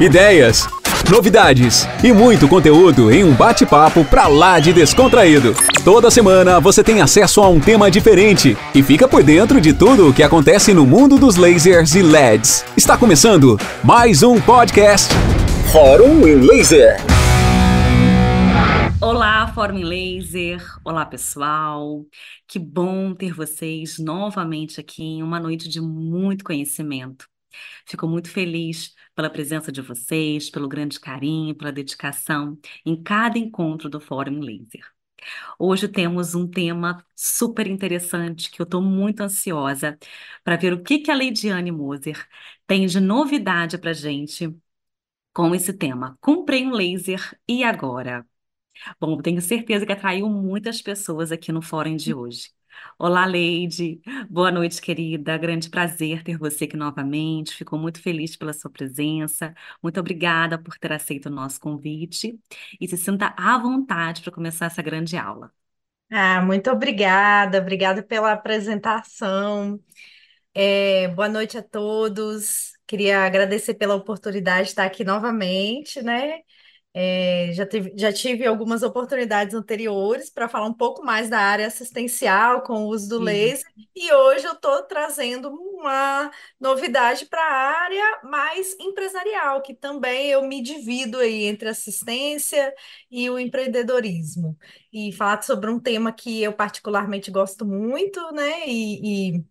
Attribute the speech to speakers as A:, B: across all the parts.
A: ideias, novidades e muito conteúdo em um bate-papo pra lá de descontraído. Toda semana você tem acesso a um tema diferente e fica por dentro de tudo o que acontece no mundo dos lasers e LEDs. Está começando mais um podcast Fórum em Laser.
B: Olá, Fórum em Laser. Olá, pessoal. Que bom ter vocês novamente aqui em uma noite de muito conhecimento. Fico muito feliz pela presença de vocês, pelo grande carinho, pela dedicação em cada encontro do Fórum Laser. Hoje temos um tema super interessante que eu estou muito ansiosa para ver o que, que a Leidiane Moser tem de novidade para gente com esse tema. Comprei um laser e agora? Bom, tenho certeza que atraiu muitas pessoas aqui no fórum de hoje. Olá, Leide. Boa noite, querida. Grande prazer ter você aqui novamente. Fico muito feliz pela sua presença. Muito obrigada por ter aceito o nosso convite. E se sinta à vontade para começar essa grande aula.
C: Ah, muito obrigada. Obrigada pela apresentação. É, boa noite a todos. Queria agradecer pela oportunidade de estar aqui novamente, né? É, já, tive, já tive algumas oportunidades anteriores para falar um pouco mais da área assistencial com o uso do laser, e hoje eu estou trazendo uma novidade para a área mais empresarial, que também eu me divido aí entre assistência e o empreendedorismo. E falar sobre um tema que eu particularmente gosto muito, né? E, e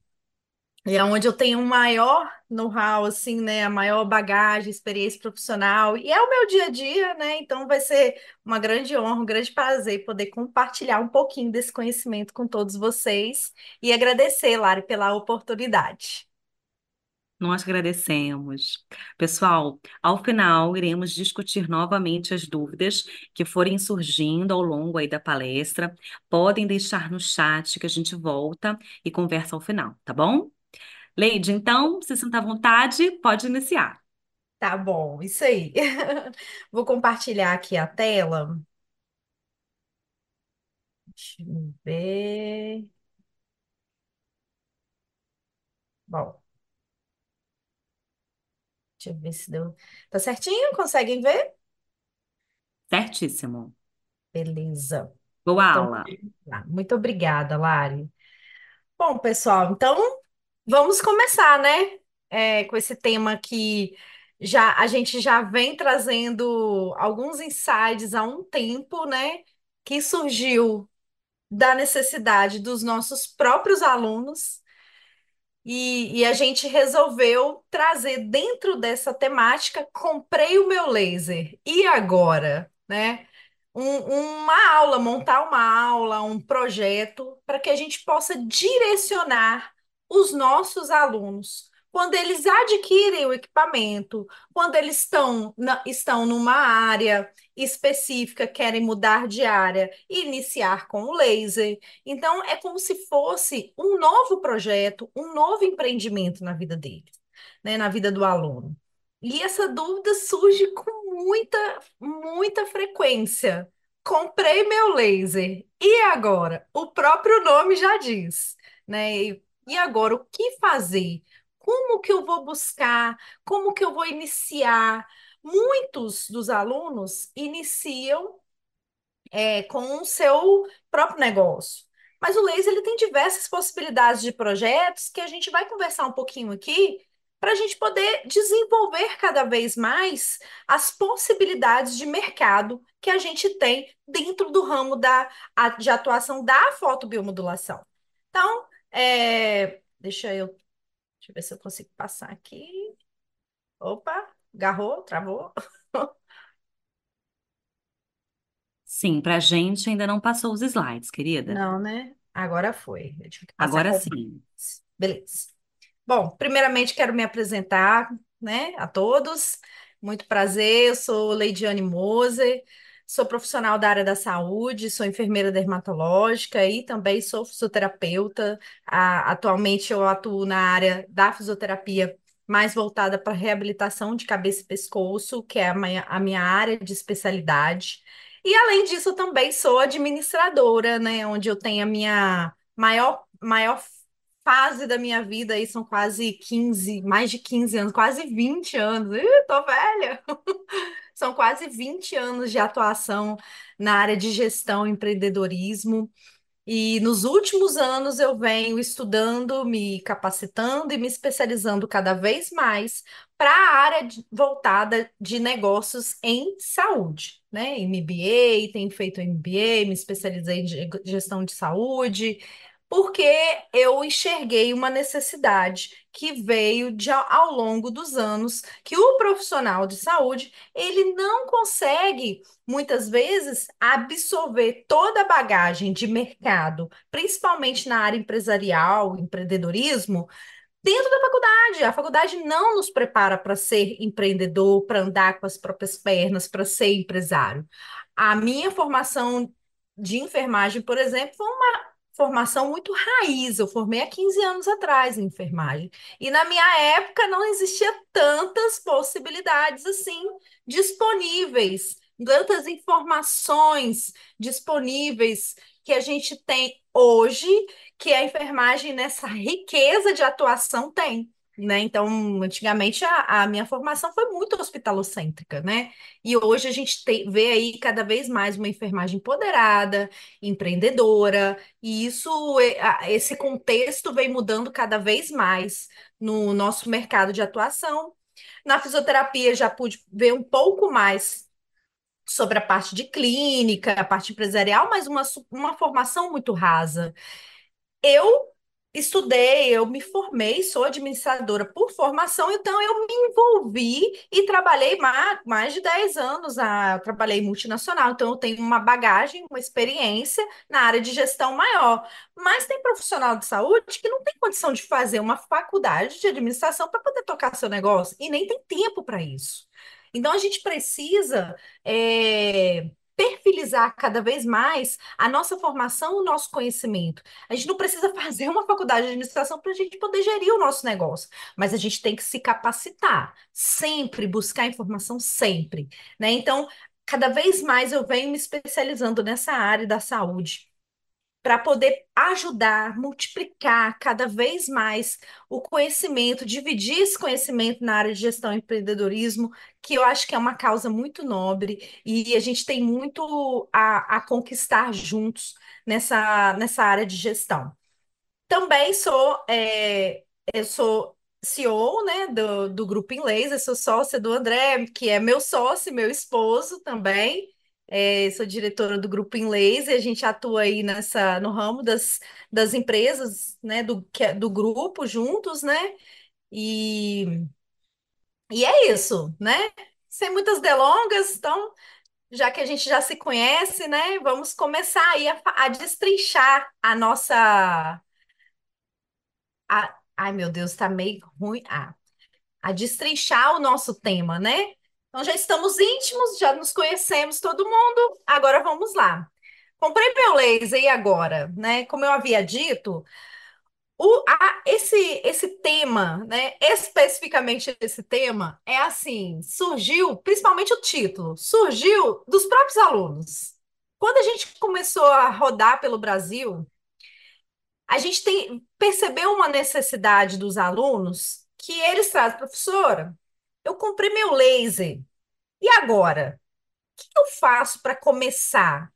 C: e é onde eu tenho um maior know-how, assim, né? A maior bagagem, experiência profissional. E é o meu dia a dia, né? Então vai ser uma grande honra, um grande prazer poder compartilhar um pouquinho desse conhecimento com todos vocês. E agradecer, Lari, pela oportunidade.
B: Nós agradecemos. Pessoal, ao final iremos discutir novamente as dúvidas que forem surgindo ao longo aí da palestra. Podem deixar no chat que a gente volta e conversa ao final, tá bom? Leide, então, se sinta à vontade, pode iniciar.
C: Tá bom, isso aí. Vou compartilhar aqui a tela. Deixa eu ver. Bom, deixa eu ver se deu. Tá certinho? Conseguem ver?
B: Certíssimo.
C: Beleza.
B: Boa então, aula.
C: Muito obrigada, Lari. Bom, pessoal, então Vamos começar, né? É, com esse tema que já a gente já vem trazendo alguns insights há um tempo, né? Que surgiu da necessidade dos nossos próprios alunos e, e a gente resolveu trazer dentro dessa temática, comprei o meu laser. E agora, né? Um, uma aula, montar uma aula, um projeto para que a gente possa direcionar os nossos alunos, quando eles adquirem o equipamento, quando eles estão, na, estão numa área específica, querem mudar de área e iniciar com o laser. Então, é como se fosse um novo projeto, um novo empreendimento na vida deles, né, na vida do aluno. E essa dúvida surge com muita, muita frequência. Comprei meu laser. E agora? O próprio nome já diz, né? E agora, o que fazer? Como que eu vou buscar? Como que eu vou iniciar? Muitos dos alunos iniciam é, com o seu próprio negócio. Mas o laser ele tem diversas possibilidades de projetos que a gente vai conversar um pouquinho aqui para a gente poder desenvolver cada vez mais as possibilidades de mercado que a gente tem dentro do ramo da, de atuação da fotobiomodulação. Então, é, deixa eu, deixa eu ver se eu consigo passar aqui. Opa, agarrou, travou.
B: Sim, para a gente ainda não passou os slides, querida.
C: Não, né? Agora foi.
B: Agora sim.
C: Beleza. Bom, primeiramente quero me apresentar, né, a todos. Muito prazer, eu sou Leidiane Moser, Sou profissional da área da saúde, sou enfermeira dermatológica e também sou fisioterapeuta. atualmente eu atuo na área da fisioterapia mais voltada para reabilitação de cabeça e pescoço, que é a minha, a minha área de especialidade. E além disso, também sou administradora, né, onde eu tenho a minha maior, maior fase da minha vida aí são quase 15, mais de 15 anos, quase 20 anos. Ih, tô velha. São quase 20 anos de atuação na área de gestão e empreendedorismo. E nos últimos anos eu venho estudando, me capacitando e me especializando cada vez mais para a área de, voltada de negócios em saúde, né? MBA, tenho feito MBA, me especializei em gestão de saúde, porque eu enxerguei uma necessidade que veio de, ao longo dos anos, que o profissional de saúde, ele não consegue, muitas vezes, absorver toda a bagagem de mercado, principalmente na área empresarial, empreendedorismo, dentro da faculdade. A faculdade não nos prepara para ser empreendedor, para andar com as próprias pernas, para ser empresário. A minha formação de enfermagem, por exemplo, foi uma formação muito raiz. Eu formei há 15 anos atrás em enfermagem. E na minha época não existia tantas possibilidades assim disponíveis, tantas informações disponíveis que a gente tem hoje, que a enfermagem nessa riqueza de atuação tem né? Então, antigamente a, a, minha formação foi muito hospitalocêntrica, né? E hoje a gente te, vê aí cada vez mais uma enfermagem empoderada, empreendedora, e isso, esse contexto vem mudando cada vez mais no nosso mercado de atuação. Na fisioterapia já pude ver um pouco mais sobre a parte de clínica, a parte empresarial, mas uma, uma formação muito rasa. Eu estudei, eu me formei, sou administradora por formação, então eu me envolvi e trabalhei mais, mais de 10 anos, a, trabalhei multinacional, então eu tenho uma bagagem, uma experiência na área de gestão maior. Mas tem profissional de saúde que não tem condição de fazer uma faculdade de administração para poder tocar seu negócio e nem tem tempo para isso. Então a gente precisa é, perfilizar cada vez mais a nossa formação, o nosso conhecimento. A gente não precisa fazer uma faculdade de administração para a gente poder gerir o nosso negócio, mas a gente tem que se capacitar, sempre buscar informação, sempre, né? Então, cada vez mais eu venho me especializando nessa área da saúde para poder ajudar, multiplicar cada vez mais o conhecimento, dividir esse conhecimento na área de gestão e empreendedorismo, que eu acho que é uma causa muito nobre e a gente tem muito a, a conquistar juntos nessa, nessa área de gestão. Também sou, é, eu sou CEO, né, do, do Grupo Inglês, eu sou sócia do André, que é meu sócio, meu esposo também. É, sou diretora do Grupo Inglês e a gente atua aí nessa, no ramo das, das empresas, né, do, é, do grupo juntos, né? E, e é isso, né? Sem muitas delongas, então, já que a gente já se conhece, né, vamos começar aí a, a destrinchar a nossa. A, ai, meu Deus, tá meio ruim. Ah, a destrinchar o nosso tema, né? Então já estamos íntimos, já nos conhecemos todo mundo. Agora vamos lá. Comprei meu laser e agora, né? Como eu havia dito, o, a, esse, esse tema, né? Especificamente esse tema, é assim: surgiu, principalmente o título, surgiu dos próprios alunos. Quando a gente começou a rodar pelo Brasil, a gente tem, percebeu uma necessidade dos alunos que eles trazem, professora, eu comprei meu laser. E agora? O que eu faço para começar?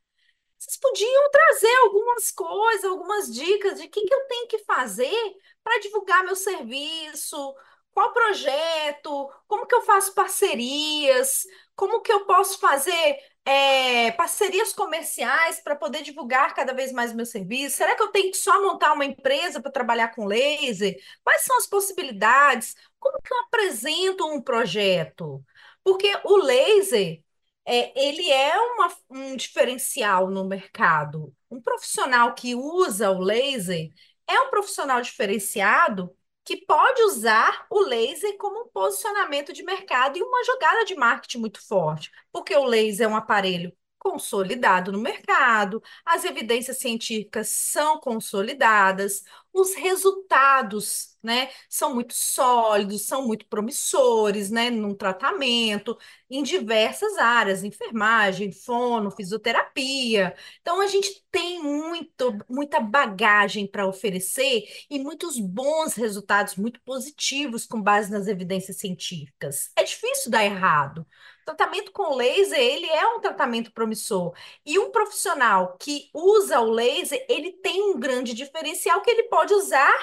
C: Vocês podiam trazer algumas coisas, algumas dicas de o que, que eu tenho que fazer para divulgar meu serviço, qual projeto, como que eu faço parcerias, como que eu posso fazer é, parcerias comerciais para poder divulgar cada vez mais meu serviço? Será que eu tenho que só montar uma empresa para trabalhar com laser? Quais são as possibilidades? Como que eu apresento um projeto? Porque o laser, é, ele é uma, um diferencial no mercado. Um profissional que usa o laser é um profissional diferenciado que pode usar o laser como um posicionamento de mercado e uma jogada de marketing muito forte, porque o laser é um aparelho consolidado no mercado, as evidências científicas são consolidadas, os resultados, né, são muito sólidos, são muito promissores, né, num tratamento em diversas áreas, enfermagem, fono, fisioterapia. Então a gente tem muito, muita bagagem para oferecer e muitos bons resultados, muito positivos com base nas evidências científicas. É difícil dar errado. Tratamento com laser, ele é um tratamento promissor. E um profissional que usa o laser, ele tem um grande diferencial que ele pode usar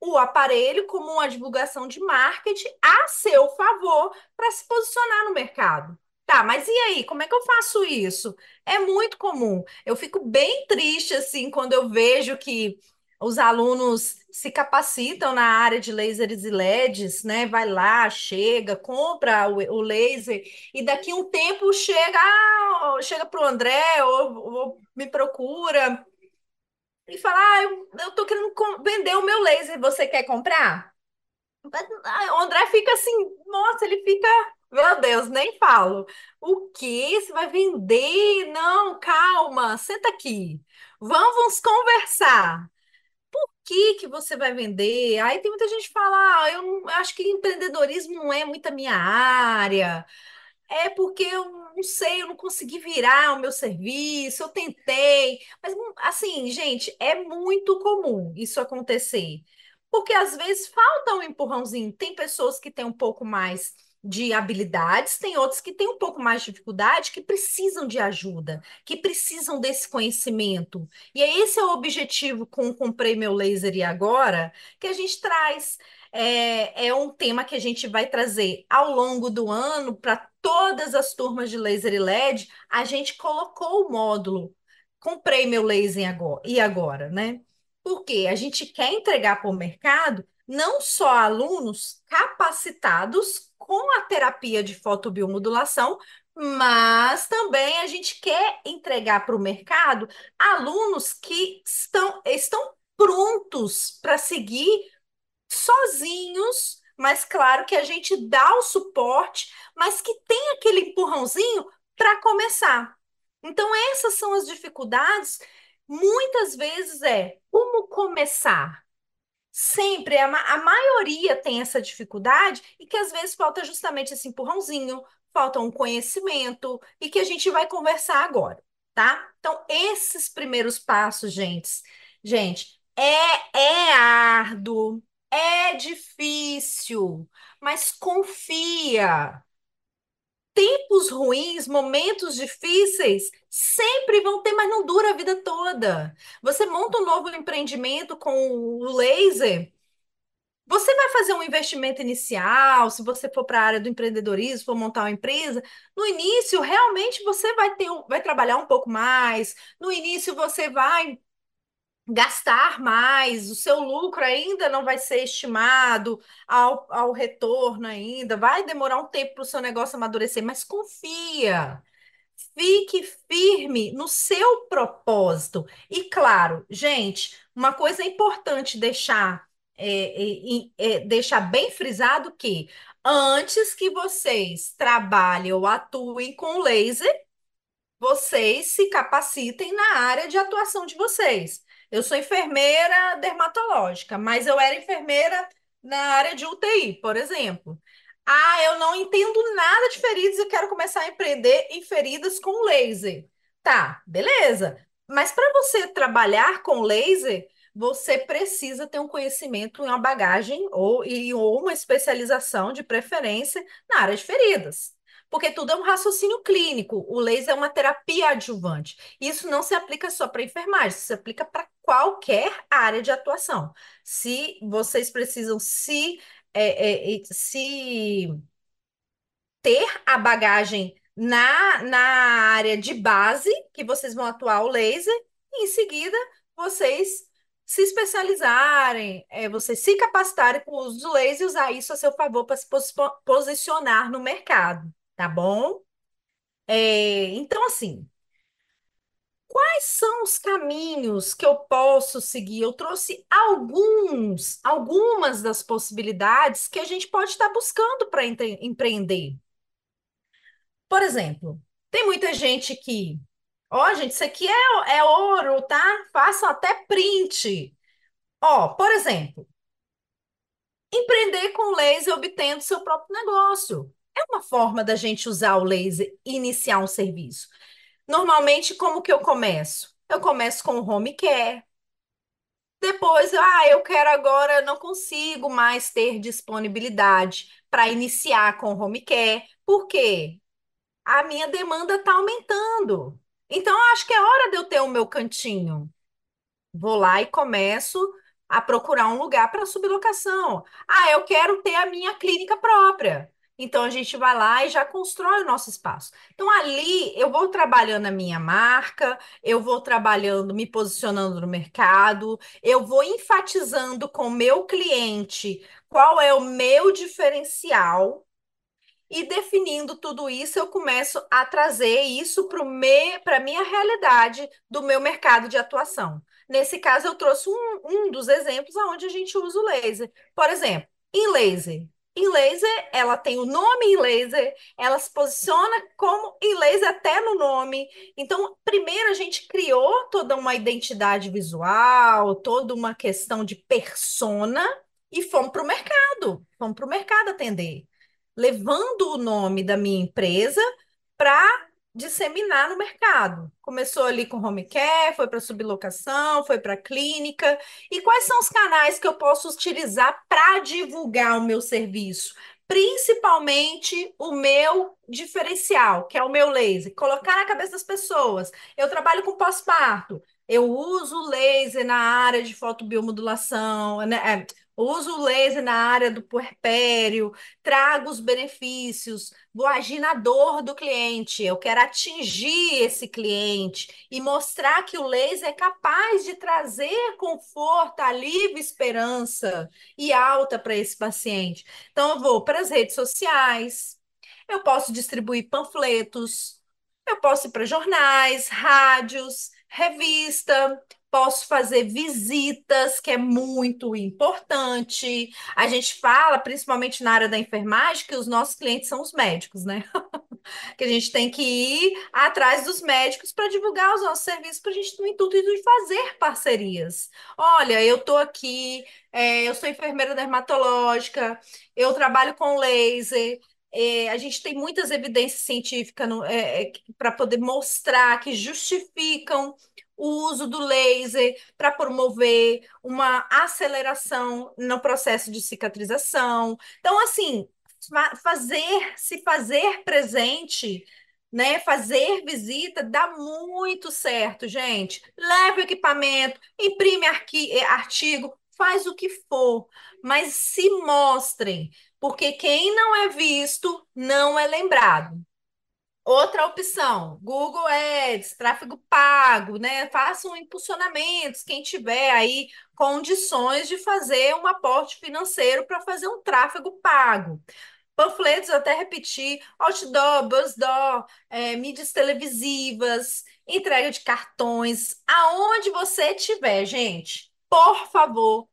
C: o aparelho como uma divulgação de marketing a seu favor para se posicionar no mercado. Tá, mas e aí, como é que eu faço isso? É muito comum. Eu fico bem triste assim quando eu vejo que os alunos se capacitam na área de lasers e LEDs, né? Vai lá, chega, compra o, o laser e daqui um tempo chega, ah, chega para o André ou, ou, me procura e fala: ah, eu, eu tô querendo vender o meu laser, você quer comprar? O André fica assim, nossa, ele fica, meu Deus, nem falo. O quê? Você vai vender? Não, calma, senta aqui. Vamos conversar que que você vai vender? Aí tem muita gente que fala, ah, eu não, acho que empreendedorismo não é muito a minha área. É porque eu não sei, eu não consegui virar o meu serviço, eu tentei. Mas, assim, gente, é muito comum isso acontecer. Porque às vezes falta um empurrãozinho. Tem pessoas que têm um pouco mais de habilidades, tem outros que têm um pouco mais de dificuldade, que precisam de ajuda, que precisam desse conhecimento. E é esse é o objetivo com Comprei Meu Laser e Agora, que a gente traz. É, é um tema que a gente vai trazer ao longo do ano para todas as turmas de laser e LED. A gente colocou o módulo Comprei Meu Laser e Agora, né? Porque a gente quer entregar para o mercado não só alunos capacitados com a terapia de fotobiomodulação, mas também a gente quer entregar para o mercado alunos que estão, estão prontos para seguir sozinhos, mas claro que a gente dá o suporte, mas que tem aquele empurrãozinho para começar. Então, essas são as dificuldades. Muitas vezes é como começar sempre, a, a maioria tem essa dificuldade e que às vezes falta justamente esse empurrãozinho, falta um conhecimento e que a gente vai conversar agora, tá? Então, esses primeiros passos, gente, gente, é, é árduo, é difícil, mas confia. Tempos ruins, momentos difíceis, sempre vão ter, mas não dura a vida toda. Você monta um novo empreendimento com o laser, você vai fazer um investimento inicial, se você for para a área do empreendedorismo, for montar uma empresa, no início realmente você vai ter, vai trabalhar um pouco mais, no início você vai gastar mais, o seu lucro ainda não vai ser estimado ao, ao retorno ainda, vai demorar um tempo para o seu negócio amadurecer, mas confia. Fique firme no seu propósito. E claro, gente, uma coisa importante deixar é, é, é, deixar bem frisado que antes que vocês trabalhem ou atuem com laser, vocês se capacitem na área de atuação de vocês. Eu sou enfermeira dermatológica, mas eu era enfermeira na área de UTI, por exemplo. Ah, eu não entendo nada de feridas e quero começar a empreender em feridas com laser. Tá, beleza. Mas para você trabalhar com laser, você precisa ter um conhecimento uma bagagem ou, e, ou uma especialização de preferência na área de feridas. Porque tudo é um raciocínio clínico. O laser é uma terapia adjuvante. Isso não se aplica só para enfermagem, isso se aplica para qualquer área de atuação. Se vocês precisam se, é, é, se ter a bagagem na, na área de base, que vocês vão atuar o laser, e em seguida vocês se especializarem, é, vocês se capacitarem com o uso do laser e usar isso a seu favor para se posicionar no mercado, tá bom? É, então, assim, quais são os caminhos que eu posso seguir? Eu trouxe alguns, algumas das possibilidades que a gente pode estar buscando para empreender. Por exemplo, tem muita gente que, ó, gente, isso aqui é, é ouro, tá? Façam até print. Ó, por exemplo, empreender com laser obtendo seu próprio negócio. É uma forma da gente usar o laser e iniciar um serviço. Normalmente, como que eu começo? Eu começo com o home care. Depois, ah, eu quero agora, não consigo mais ter disponibilidade para iniciar com o home care. Por quê? A minha demanda está aumentando. Então, acho que é hora de eu ter o meu cantinho. Vou lá e começo a procurar um lugar para sublocação. Ah, eu quero ter a minha clínica própria. Então a gente vai lá e já constrói o nosso espaço. Então ali eu vou trabalhando a minha marca, eu vou trabalhando, me posicionando no mercado, eu vou enfatizando com o meu cliente qual é o meu diferencial e definindo tudo isso, eu começo a trazer isso para a minha realidade do meu mercado de atuação. Nesse caso, eu trouxe um, um dos exemplos onde a gente usa o laser. Por exemplo, em laser. Em laser, ela tem o nome em laser, ela se posiciona como em laser até no nome. Então, primeiro a gente criou toda uma identidade visual, toda uma questão de persona e fomos para o mercado. Fomos para o mercado atender levando o nome da minha empresa para disseminar no mercado. Começou ali com home care, foi para sublocação, foi para clínica. E quais são os canais que eu posso utilizar para divulgar o meu serviço? Principalmente o meu diferencial, que é o meu laser, colocar na cabeça das pessoas. Eu trabalho com pós-parto. Eu uso laser na área de fotobiomodulação, né? É, uso o laser na área do puerpério, trago os benefícios, vou agir na dor do cliente, eu quero atingir esse cliente e mostrar que o laser é capaz de trazer conforto, alívio, esperança e alta para esse paciente. Então, eu vou para as redes sociais, eu posso distribuir panfletos, eu posso ir para jornais, rádios, revista, posso fazer visitas, que é muito importante. A gente fala, principalmente na área da enfermagem, que os nossos clientes são os médicos, né? que a gente tem que ir atrás dos médicos para divulgar os nossos serviços, para a gente no intuito de fazer parcerias. Olha, eu estou aqui, é, eu sou enfermeira dermatológica, eu trabalho com laser. É, a gente tem muitas evidências científicas é, é para poder mostrar que justificam o uso do laser para promover uma aceleração no processo de cicatrização. Então, assim, fazer, se fazer presente, né, fazer visita dá muito certo, gente. Leve o equipamento, imprime artigo, faz o que for, mas se mostrem, porque quem não é visto não é lembrado. Outra opção, Google Ads, tráfego pago, né? Façam impulsionamentos, quem tiver aí condições de fazer um aporte financeiro para fazer um tráfego pago. Panfletos, até repetir, outdoor, buzzdoor, é, mídias televisivas, entrega de cartões, aonde você estiver, gente, por favor,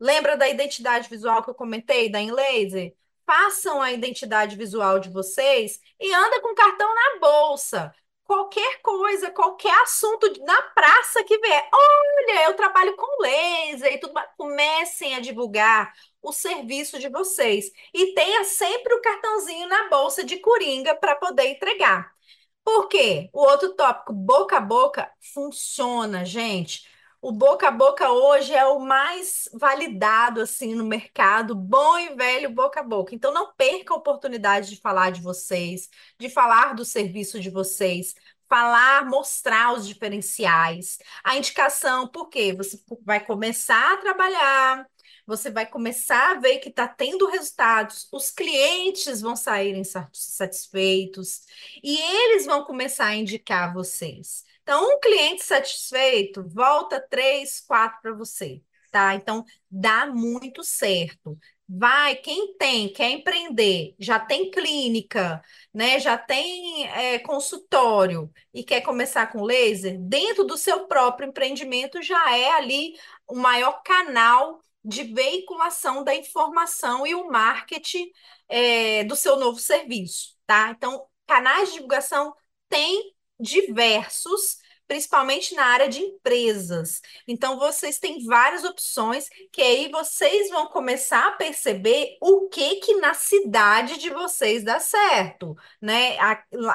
C: lembra da identidade visual que eu comentei, da InLaser? Façam a identidade visual de vocês e anda com cartão na bolsa. Qualquer coisa, qualquer assunto na praça que vier. Olha, eu trabalho com laser e tudo mais. Comecem a divulgar o serviço de vocês. E tenha sempre o cartãozinho na bolsa de coringa para poder entregar. Por quê? O outro tópico, boca a boca, funciona, gente. O boca a boca hoje é o mais validado assim no mercado, bom e velho boca a boca. Então não perca a oportunidade de falar de vocês, de falar do serviço de vocês, falar, mostrar os diferenciais. A indicação, porque você vai começar a trabalhar, você vai começar a ver que está tendo resultados, os clientes vão saírem satisfeitos e eles vão começar a indicar vocês. Então, um cliente satisfeito volta três, quatro para você, tá? Então, dá muito certo. Vai, quem tem, quer empreender, já tem clínica, né? Já tem é, consultório e quer começar com laser, dentro do seu próprio empreendimento já é ali o maior canal de veiculação da informação e o marketing é, do seu novo serviço, tá? Então, canais de divulgação tem diversos principalmente na área de empresas. Então, vocês têm várias opções que aí vocês vão começar a perceber o que que na cidade de vocês dá certo, né?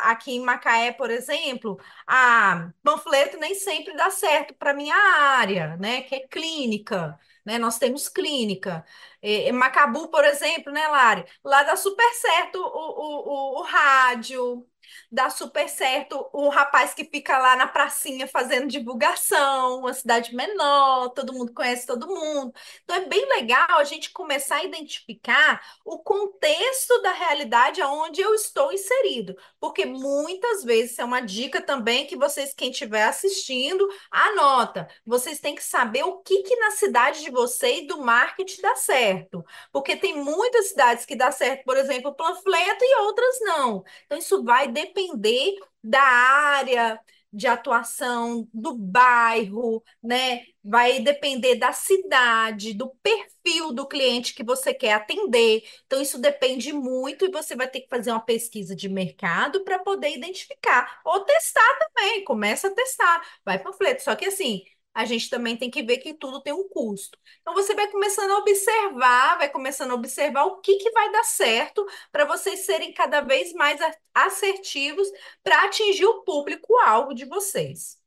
C: Aqui em Macaé, por exemplo, a panfleto nem sempre dá certo para minha área, né? Que é clínica né? Nós temos clínica. Em Macabu, por exemplo, né, Lari? Lá dá super certo o, o, o, o rádio, dá super certo o rapaz que fica lá na pracinha fazendo divulgação, uma cidade menor, todo mundo conhece todo mundo. Então é bem legal a gente começar a identificar o contexto da realidade aonde eu estou inserido, porque muitas vezes é uma dica também que vocês, quem estiver assistindo, anota. Vocês têm que saber o que que na cidade de vocês do marketing dá certo, porque tem muitas cidades que dá certo, por exemplo, panfleto e outras não. Então isso vai depender da área de atuação, do bairro, né? Vai depender da cidade, do perfil do cliente que você quer atender. Então, isso depende muito e você vai ter que fazer uma pesquisa de mercado para poder identificar. Ou testar também, começa a testar. Vai panfleto. Só que assim, a gente também tem que ver que tudo tem um custo. Então você vai começando a observar, vai começando a observar o que, que vai dar certo para vocês serem cada vez mais assertivos para atingir o público-alvo de vocês.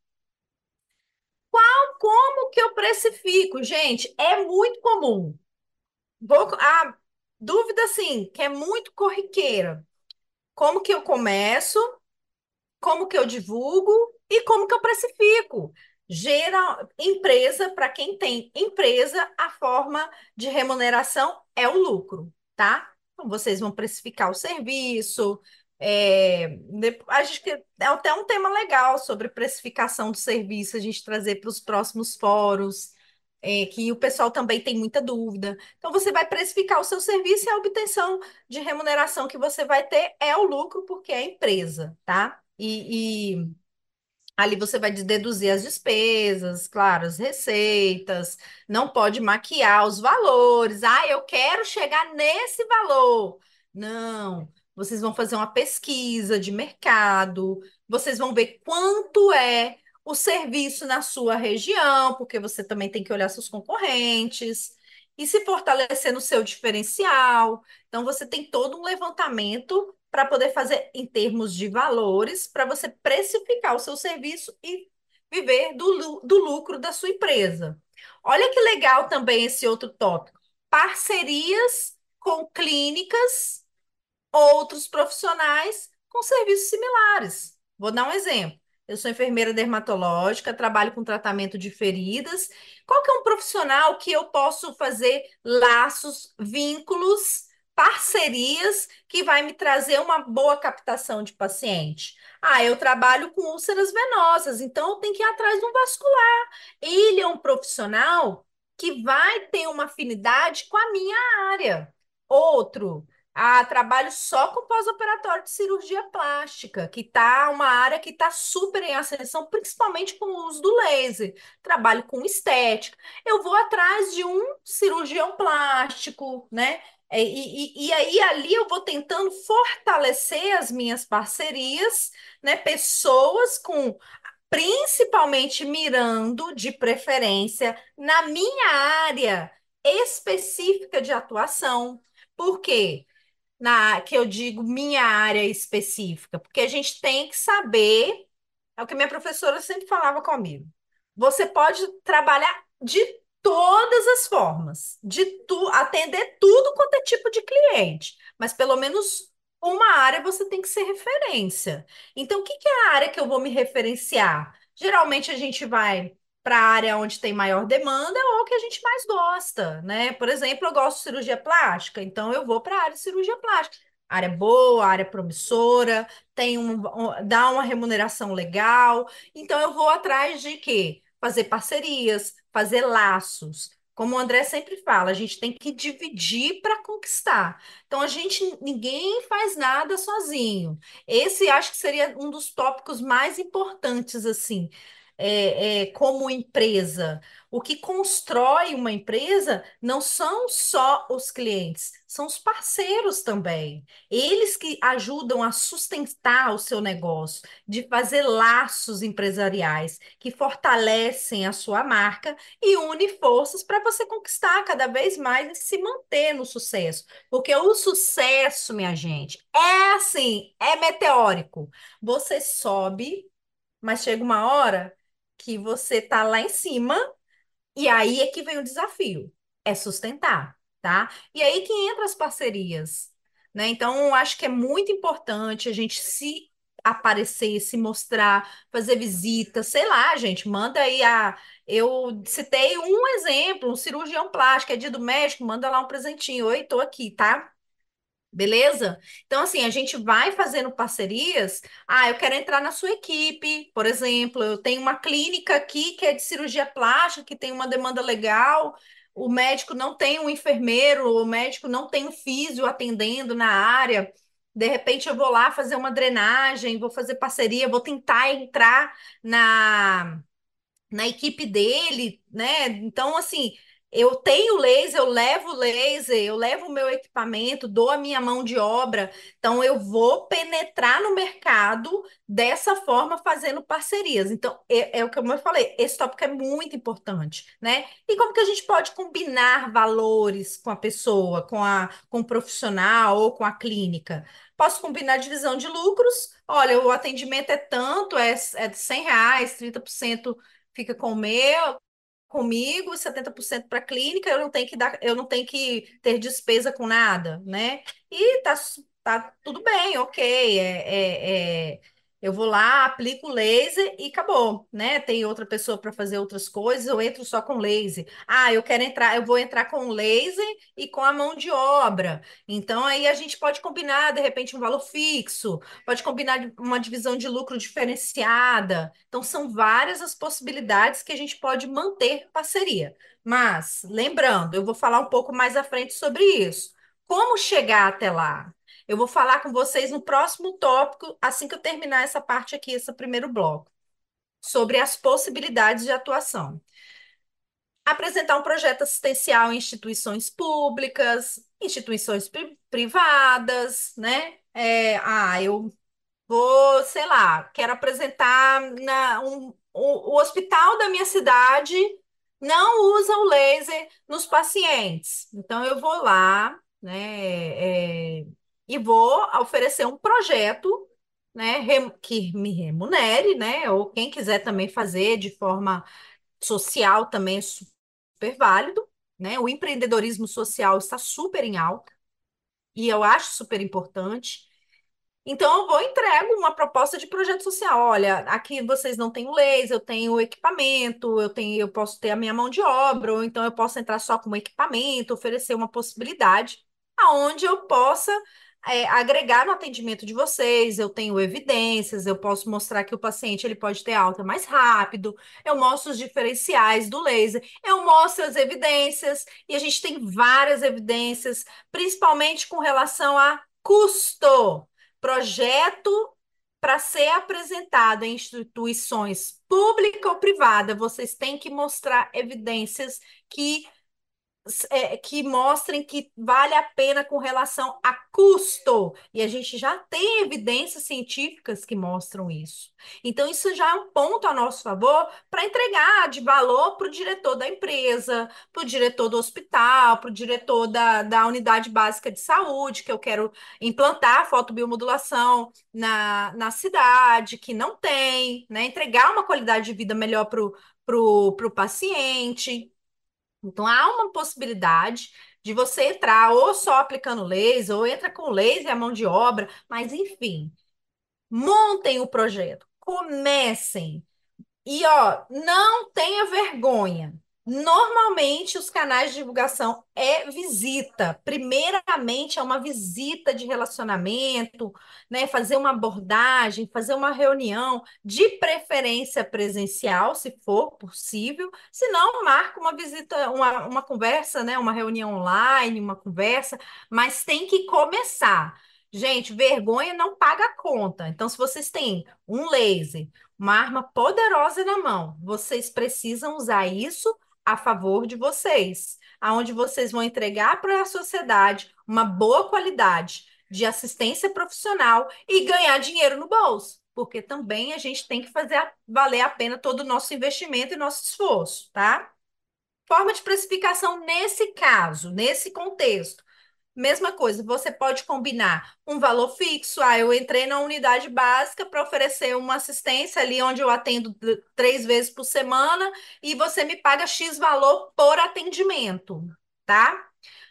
C: Qual, como que eu precifico? Gente, é muito comum. Vou, a dúvida, assim, que é muito corriqueira. Como que eu começo? Como que eu divulgo? E como que eu precifico? Geral, empresa, para quem tem empresa, a forma de remuneração é o lucro, tá? Então, vocês vão precificar o serviço. É, acho que é até um tema legal sobre precificação do serviço, a gente trazer para os próximos fóruns, é, que o pessoal também tem muita dúvida. Então, você vai precificar o seu serviço e a obtenção de remuneração que você vai ter é o lucro, porque é empresa, tá? e, e Ali você vai deduzir as despesas, claro, as receitas, não pode maquiar os valores. Ah, eu quero chegar nesse valor. Não, vocês vão fazer uma pesquisa de mercado, vocês vão ver quanto é o serviço na sua região, porque você também tem que olhar seus concorrentes e se fortalecer no seu diferencial. Então, você tem todo um levantamento para poder fazer em termos de valores, para você precificar o seu serviço e viver do, do lucro da sua empresa. Olha que legal também esse outro tópico: parcerias com clínicas, outros profissionais com serviços similares. Vou dar um exemplo. Eu sou enfermeira dermatológica, trabalho com tratamento de feridas. Qual que é um profissional que eu posso fazer laços, vínculos parcerias que vai me trazer uma boa captação de paciente. Ah, eu trabalho com úlceras venosas, então eu tenho que ir atrás de um vascular. Ele é um profissional que vai ter uma afinidade com a minha área. Outro, ah, trabalho só com pós-operatório de cirurgia plástica, que tá uma área que está super em ascensão, principalmente com o uso do laser. Trabalho com estética. Eu vou atrás de um cirurgião plástico, né? É, e, e, e, aí ali eu vou tentando fortalecer as minhas parcerias, né? Pessoas com principalmente mirando de preferência na minha área específica de atuação. Por quê? Na que eu digo minha área específica, porque a gente tem que saber, é o que minha professora sempre falava comigo. Você pode trabalhar de todas as formas, de tu, atender tudo quanto é tipo de cliente, mas pelo menos uma área você tem que ser referência. Então, o que, que é a área que eu vou me referenciar? Geralmente a gente vai para a área onde tem maior demanda ou que a gente mais gosta, né? Por exemplo, eu gosto de cirurgia plástica, então eu vou para a área de cirurgia plástica. Área boa, área promissora, tem um, um, dá uma remuneração legal. Então eu vou atrás de quê? Fazer parcerias, fazer laços. Como o André sempre fala, a gente tem que dividir para conquistar. Então, a gente, ninguém faz nada sozinho. Esse acho que seria um dos tópicos mais importantes, assim. É, é, como empresa. O que constrói uma empresa não são só os clientes, são os parceiros também. Eles que ajudam a sustentar o seu negócio, de fazer laços empresariais que fortalecem a sua marca e une forças para você conquistar cada vez mais e se manter no sucesso. Porque o sucesso, minha gente, é assim, é meteórico. Você sobe, mas chega uma hora que você tá lá em cima e aí é que vem o desafio, é sustentar, tá? E aí que entra as parcerias, né? Então, acho que é muito importante a gente se aparecer, se mostrar, fazer visita, sei lá, gente, manda aí a. Eu citei um exemplo, um cirurgião plástico, é dia do médico, manda lá um presentinho. Oi, tô aqui, tá? Beleza? Então, assim, a gente vai fazendo parcerias. Ah, eu quero entrar na sua equipe, por exemplo. Eu tenho uma clínica aqui que é de cirurgia plástica, que tem uma demanda legal. O médico não tem um enfermeiro, o médico não tem um físio atendendo na área. De repente, eu vou lá fazer uma drenagem, vou fazer parceria, vou tentar entrar na, na equipe dele, né? Então, assim eu tenho laser, eu levo laser, eu levo o meu equipamento, dou a minha mão de obra. Então, eu vou penetrar no mercado dessa forma, fazendo parcerias. Então, é, é o que eu falei, esse tópico é muito importante, né? E como que a gente pode combinar valores com a pessoa, com, a, com o profissional ou com a clínica? Posso combinar divisão de lucros. Olha, o atendimento é tanto, é, é de 100 reais, 30% fica com o meu, comigo, 70% para a clínica, eu não tenho que dar, eu não tenho que ter despesa com nada, né? E tá, tá tudo bem, ok. É, é, é eu vou lá, aplico o laser e acabou, né? Tem outra pessoa para fazer outras coisas, eu entro só com laser. Ah, eu quero entrar, eu vou entrar com laser e com a mão de obra. Então aí a gente pode combinar de repente um valor fixo, pode combinar uma divisão de lucro diferenciada. Então são várias as possibilidades que a gente pode manter parceria. Mas lembrando, eu vou falar um pouco mais à frente sobre isso. Como chegar até lá? Eu vou falar com vocês no próximo tópico, assim que eu terminar essa parte aqui, esse primeiro bloco, sobre as possibilidades de atuação. Apresentar um projeto assistencial em instituições públicas, instituições pri privadas, né? É, ah, eu vou, sei lá, quero apresentar na, um, o, o hospital da minha cidade não usa o laser nos pacientes. Então, eu vou lá, né? É, e vou oferecer um projeto, né, que me remunere, né, ou quem quiser também fazer de forma social também é super válido, né? O empreendedorismo social está super em alta e eu acho super importante. Então, eu vou entrego uma proposta de projeto social. Olha, aqui vocês não têm laser, eu tenho equipamento, eu tenho, eu posso ter a minha mão de obra, ou então eu posso entrar só com equipamento, oferecer uma possibilidade aonde eu possa é, agregar no atendimento de vocês, eu tenho evidências, eu posso mostrar que o paciente ele pode ter alta mais rápido, eu mostro os diferenciais do laser, eu mostro as evidências, e a gente tem várias evidências, principalmente com relação a custo. Projeto para ser apresentado em instituições pública ou privada, vocês têm que mostrar evidências que é, que mostrem que vale a pena com relação a custo. E a gente já tem evidências científicas que mostram isso. Então, isso já é um ponto a nosso favor para entregar de valor para o diretor da empresa, para o diretor do hospital, para o diretor da, da unidade básica de saúde, que eu quero implantar a fotobiomodulação na, na cidade, que não tem, né? Entregar uma qualidade de vida melhor para o paciente. Então, há uma possibilidade de você entrar ou só aplicando laser, ou entra com laser e a mão de obra, mas enfim, montem o projeto, comecem. E ó, não tenha vergonha. Normalmente, os canais de divulgação é visita. Primeiramente, é uma visita de relacionamento, né? Fazer uma abordagem, fazer uma reunião, de preferência presencial, se for possível. Se não, marca uma visita, uma, uma conversa, né? Uma reunião online, uma conversa, mas tem que começar. Gente, vergonha não paga a conta. Então, se vocês têm um laser, uma arma poderosa na mão. Vocês precisam usar isso a favor de vocês, aonde vocês vão entregar para a sociedade uma boa qualidade de assistência profissional e ganhar dinheiro no bolso, porque também a gente tem que fazer valer a pena todo o nosso investimento e nosso esforço, tá? Forma de precificação nesse caso, nesse contexto. Mesma coisa, você pode combinar um valor fixo. Ah, eu entrei na unidade básica para oferecer uma assistência ali onde eu atendo três vezes por semana e você me paga X valor por atendimento, tá?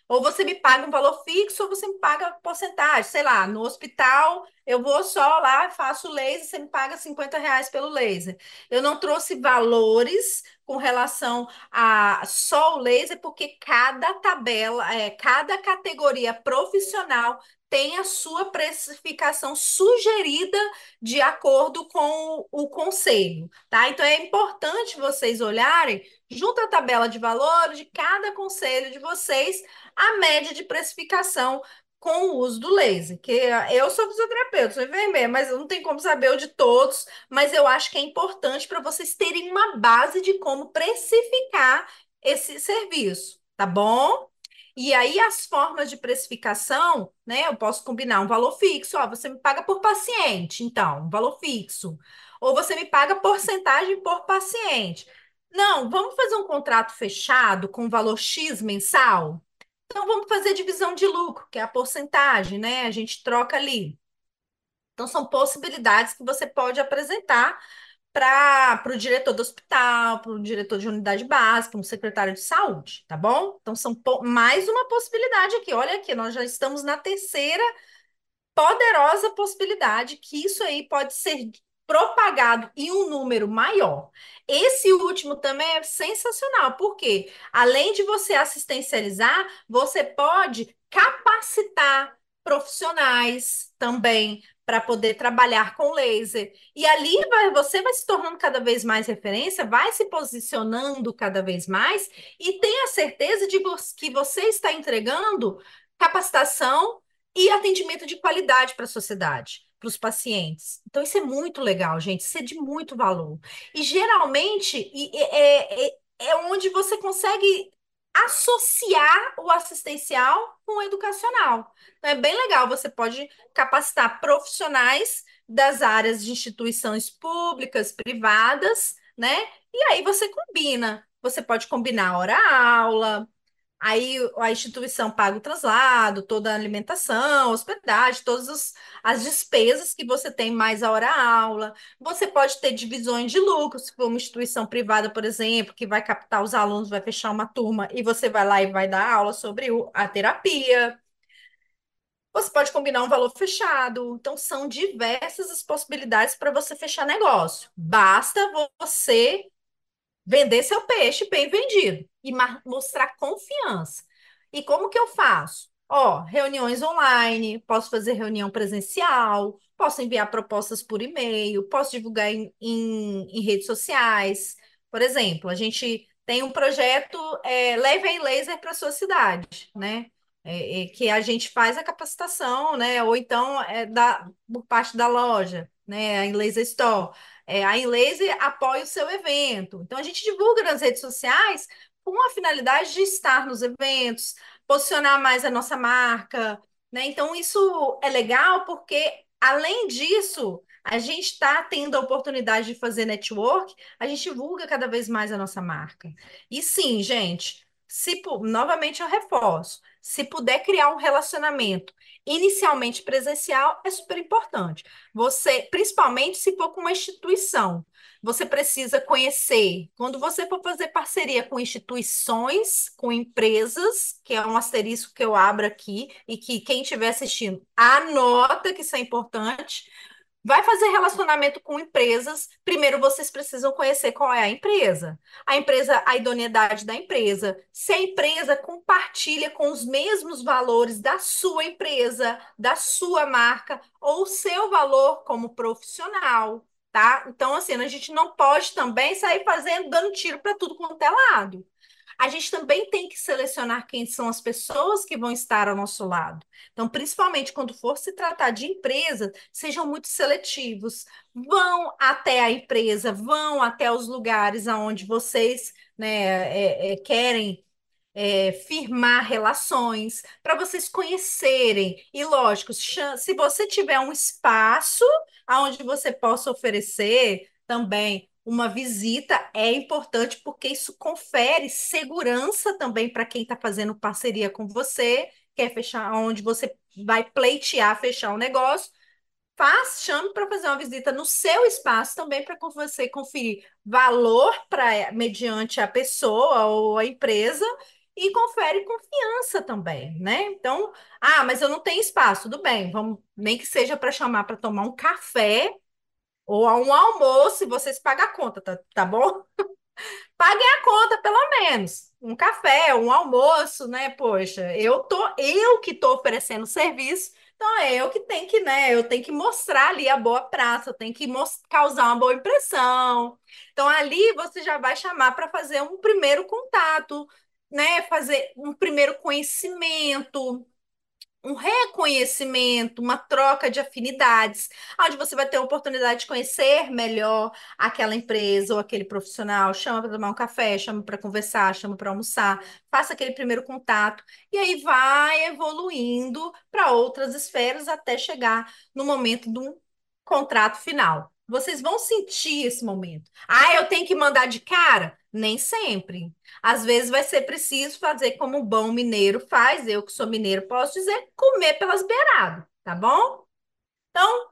C: Ou você me paga um valor fixo, ou você me paga porcentagem. Sei lá, no hospital, eu vou só lá, faço laser, você me paga 50 reais pelo laser. Eu não trouxe valores com relação a só o laser, porque cada tabela, é, cada categoria profissional tem a sua precificação sugerida de acordo com o conselho, tá? Então é importante vocês olharem junto à tabela de valores de cada conselho de vocês a média de precificação com o uso do laser, que eu sou fisioterapeuta, sou enfermeira, mas não tem como saber o de todos, mas eu acho que é importante para vocês terem uma base de como precificar esse serviço, tá bom? E aí as formas de precificação, né? Eu posso combinar um valor fixo, ó, você me paga por paciente, então, um valor fixo. Ou você me paga porcentagem por paciente. Não, vamos fazer um contrato fechado com valor X mensal? Então vamos fazer divisão de lucro, que é a porcentagem, né? A gente troca ali. Então são possibilidades que você pode apresentar para o diretor do hospital, para o diretor de unidade básica, um secretário de saúde, tá bom? Então, são mais uma possibilidade aqui. Olha aqui, nós já estamos na terceira poderosa possibilidade que isso aí pode ser propagado em um número maior. Esse último também é sensacional, porque além de você assistencializar, você pode capacitar profissionais também para poder trabalhar com laser. E ali vai, você vai se tornando cada vez mais referência, vai se posicionando cada vez mais e tenha certeza de que você está entregando capacitação e atendimento de qualidade para a sociedade, para os pacientes. Então, isso é muito legal, gente. Isso é de muito valor. E geralmente é, é, é onde você consegue associar o assistencial com o educacional. Então, é bem legal, você pode capacitar profissionais das áreas de instituições públicas, privadas, né? E aí você combina. Você pode combinar hora-aula, Aí a instituição paga o traslado, toda a alimentação, hospedagem, todas as despesas que você tem mais a hora-aula. Você pode ter divisões de lucro, se for uma instituição privada, por exemplo, que vai captar os alunos, vai fechar uma turma e você vai lá e vai dar aula sobre a terapia. Você pode combinar um valor fechado. Então, são diversas as possibilidades para você fechar negócio. Basta você vender seu peixe bem vendido e mostrar confiança. E como que eu faço? Ó, reuniões online, posso fazer reunião presencial, posso enviar propostas por e-mail, posso divulgar em, em, em redes sociais. Por exemplo, a gente tem um projeto é, Leve Laser para a sua cidade, né? É, é, que a gente faz a capacitação, né? Ou então é da, por parte da loja, né? A Laser Store. É, a Inlaser apoia o seu evento. Então, a gente divulga nas redes sociais com a finalidade de estar nos eventos, posicionar mais a nossa marca, né? Então, isso é legal porque, além disso, a gente está tendo a oportunidade de fazer network, a gente divulga cada vez mais a nossa marca. E sim, gente, se novamente eu reforço, se puder criar um relacionamento inicialmente presencial, é super importante. Você, principalmente se for com uma instituição, você precisa conhecer. Quando você for fazer parceria com instituições, com empresas, que é um asterisco que eu abro aqui, e que quem estiver assistindo anota que isso é importante. Vai fazer relacionamento com empresas, primeiro vocês precisam conhecer qual é a empresa. A empresa, a idoneidade da empresa. Se a empresa compartilha com os mesmos valores da sua empresa, da sua marca, ou seu valor como profissional, tá? Então, assim, a gente não pode também sair fazendo, dando tiro para tudo quanto é lado. A gente também tem que selecionar quem são as pessoas que vão estar ao nosso lado. Então, principalmente quando for se tratar de empresa, sejam muito seletivos. Vão até a empresa, vão até os lugares aonde vocês né, é, é, querem é, firmar relações, para vocês conhecerem. E, lógico, se você tiver um espaço onde você possa oferecer também uma visita, é importante porque isso confere segurança também para quem está fazendo parceria com você, quer fechar, onde você vai pleitear fechar um negócio. Faz, chame para fazer uma visita no seu espaço também para você conferir valor para mediante a pessoa ou a empresa e confere confiança também, né? Então, ah, mas eu não tenho espaço, tudo bem, vamos, nem que seja para chamar para tomar um café ou um almoço, e vocês pagam a conta, tá, tá bom? Paguem a conta, pelo menos. Um café, um almoço, né? Poxa, eu tô, eu que tô oferecendo serviço, então é eu que tenho que, né? Eu tenho que mostrar ali a boa praça, eu tenho que causar uma boa impressão. Então ali você já vai chamar para fazer um primeiro contato, né, fazer um primeiro conhecimento, um reconhecimento, uma troca de afinidades, onde você vai ter a oportunidade de conhecer melhor aquela empresa ou aquele profissional, chama para tomar um café, chama para conversar, chama para almoçar, faça aquele primeiro contato e aí vai evoluindo para outras esferas até chegar no momento do contrato final. Vocês vão sentir esse momento. Ah, eu tenho que mandar de cara? Nem sempre. Às vezes vai ser preciso fazer como um bom mineiro faz, eu que sou mineiro posso dizer, comer pelas beiradas, tá bom? Então,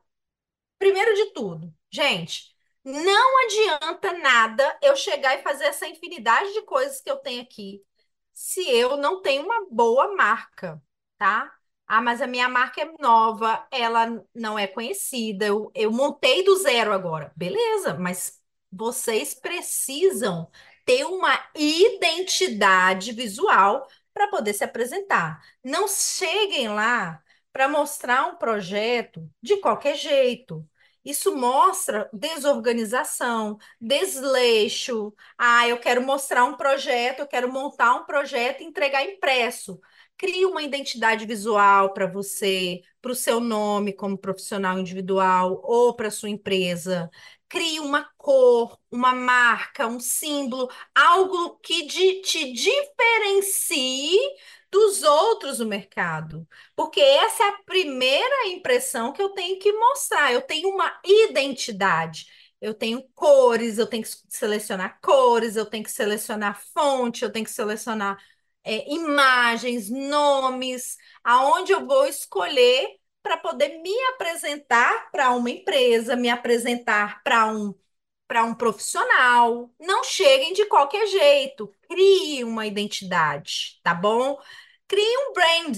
C: primeiro de tudo, gente, não adianta nada eu chegar e fazer essa infinidade de coisas que eu tenho aqui se eu não tenho uma boa marca, tá? Ah, mas a minha marca é nova, ela não é conhecida, eu, eu montei do zero agora. Beleza, mas vocês precisam ter uma identidade visual para poder se apresentar. Não cheguem lá para mostrar um projeto de qualquer jeito. Isso mostra desorganização, desleixo. Ah, eu quero mostrar um projeto, eu quero montar um projeto e entregar impresso. Crie uma identidade visual para você, para o seu nome como profissional individual ou para sua empresa. Crie uma cor, uma marca, um símbolo, algo que de, te diferencie dos outros do mercado. Porque essa é a primeira impressão que eu tenho que mostrar. Eu tenho uma identidade. Eu tenho cores, eu tenho que selecionar cores, eu tenho que selecionar fonte, eu tenho que selecionar é, imagens, nomes, aonde eu vou escolher para poder me apresentar para uma empresa, me apresentar para um para um profissional. Não cheguem de qualquer jeito. Crie uma identidade, tá bom? Crie um brand,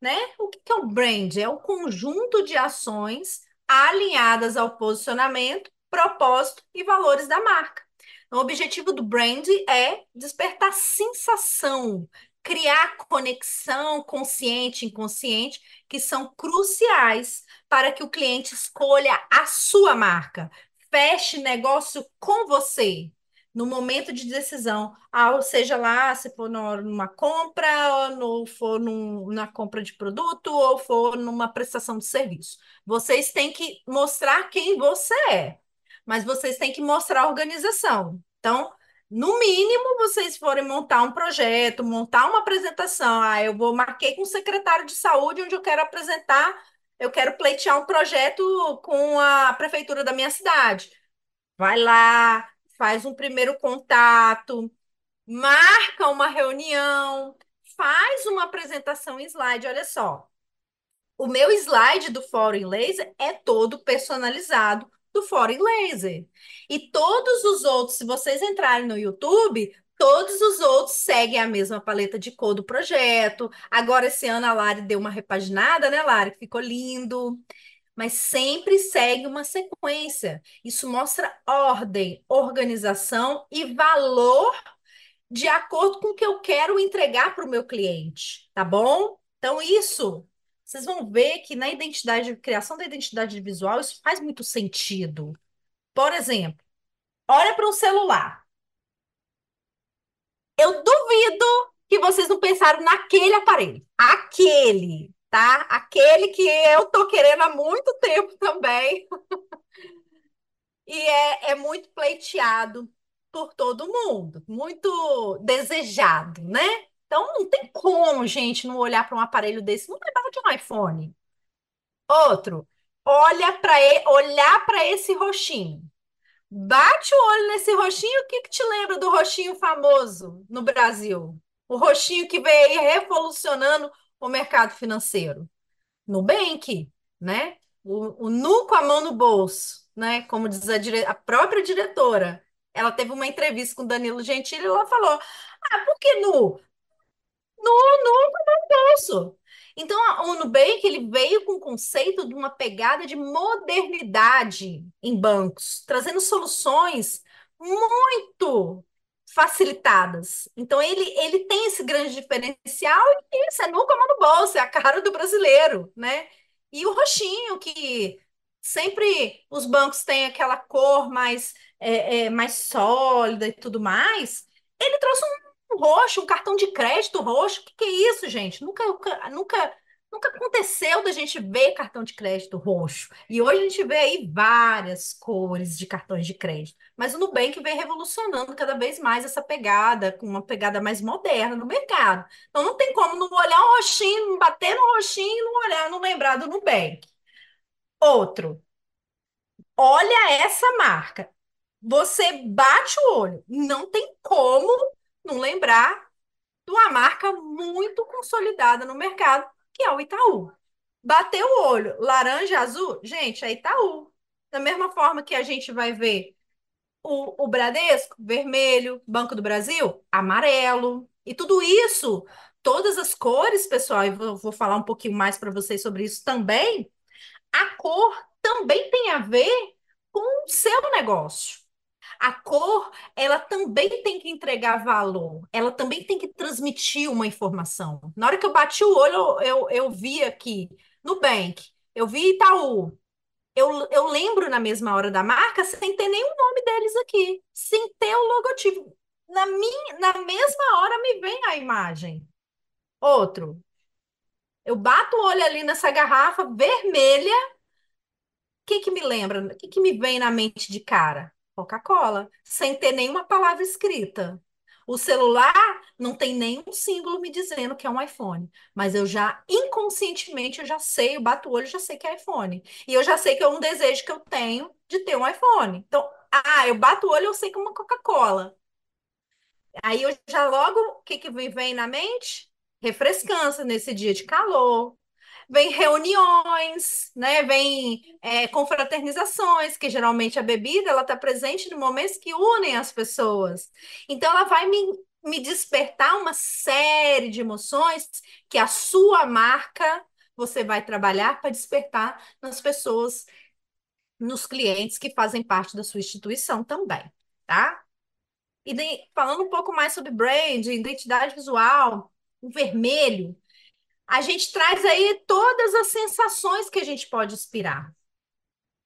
C: né? O que é um brand? É o conjunto de ações alinhadas ao posicionamento, propósito e valores da marca. O objetivo do brand é despertar sensação, criar conexão consciente e inconsciente, que são cruciais para que o cliente escolha a sua marca, feche negócio com você no momento de decisão, ah, ou seja lá, se for numa compra, ou for num, na compra de produto, ou for numa prestação de serviço. Vocês têm que mostrar quem você é mas vocês têm que mostrar a organização. Então, no mínimo, vocês forem montar um projeto, montar uma apresentação. Ah, eu vou marquei com o secretário de saúde onde eu quero apresentar, eu quero pleitear um projeto com a prefeitura da minha cidade. Vai lá, faz um primeiro contato, marca uma reunião, faz uma apresentação em slide. Olha só, o meu slide do Fórum Laser é todo personalizado do Foreign Laser. E todos os outros, se vocês entrarem no YouTube, todos os outros seguem a mesma paleta de cor do projeto. Agora, esse ano, a Lari deu uma repaginada, né, Lari? Ficou lindo. Mas sempre segue uma sequência. Isso mostra ordem, organização e valor de acordo com o que eu quero entregar para o meu cliente, tá bom? Então, isso vocês vão ver que na identidade, criação da identidade visual, isso faz muito sentido. Por exemplo, olha para um celular. Eu duvido que vocês não pensaram naquele aparelho. Aquele, tá? Aquele que eu tô querendo há muito tempo também. e é, é muito pleiteado por todo mundo, muito desejado, né? Então não tem como, gente, não olhar para um aparelho desse, não lembrar de um iPhone. Outro, olha para olhar para esse roxinho. Bate o olho nesse roxinho, o que, que te lembra do roxinho famoso no Brasil? O roxinho que veio aí revolucionando o mercado financeiro. Nubank, né? O, o nu com a mão no bolso, né? Como diz a, dire... a própria diretora. Ela teve uma entrevista com Danilo Gentili e ela falou: Ah, por que nu? Nu, nu com a mão no bolso. Então, o Nubank ele veio com o conceito de uma pegada de modernidade em bancos, trazendo soluções muito facilitadas. Então, ele, ele tem esse grande diferencial e isso é nunca no bolso, é a cara do brasileiro, né? E o roxinho, que sempre os bancos têm aquela cor mais, é, é, mais sólida e tudo mais, ele trouxe um roxo, um cartão de crédito roxo. O que, que é isso, gente? Nunca, nunca, nunca aconteceu da gente ver cartão de crédito roxo. E hoje a gente vê aí várias cores de cartões de crédito. Mas o Nubank vem revolucionando cada vez mais essa pegada, com uma pegada mais moderna no mercado. Então não tem como não olhar um roxinho, não bater no roxinho e não olhar, não lembrar do Nubank. Outro. Olha essa marca. Você bate o olho, não tem como não lembrar de uma marca muito consolidada no mercado, que é o Itaú. Bateu o olho, laranja, azul, gente, é Itaú. Da mesma forma que a gente vai ver o, o Bradesco, vermelho, Banco do Brasil, amarelo. E tudo isso, todas as cores, pessoal, e vou, vou falar um pouquinho mais para vocês sobre isso também. A cor também tem a ver com o seu negócio. A cor, ela também tem que entregar valor, ela também tem que transmitir uma informação. Na hora que eu bati o olho, eu, eu vi aqui, Nubank, eu vi Itaú, eu, eu lembro na mesma hora da marca sem ter nenhum nome deles aqui, sem ter o logotipo. Na, minha, na mesma hora me vem a imagem. Outro. Eu bato o olho ali nessa garrafa vermelha. O que que me lembra? O que que me vem na mente de cara? Coca-Cola, sem ter nenhuma palavra escrita. O celular não tem nenhum símbolo me dizendo que é um iPhone, mas eu já inconscientemente eu já sei, eu bato o olho, já sei que é iPhone. E eu já sei que é um desejo que eu tenho de ter um iPhone. Então, ah, eu bato o olho, eu sei que é uma Coca-Cola. Aí eu já logo, o que que vem na mente? Refrescância nesse dia de calor, vem reuniões, né? Vem é, confraternizações, que geralmente a bebida ela está presente no momentos que unem as pessoas. Então ela vai me, me despertar uma série de emoções que a sua marca você vai trabalhar para despertar nas pessoas, nos clientes que fazem parte da sua instituição também, tá? E de, falando um pouco mais sobre brand, identidade visual, o vermelho, a gente traz aí todas as sensações que a gente pode inspirar.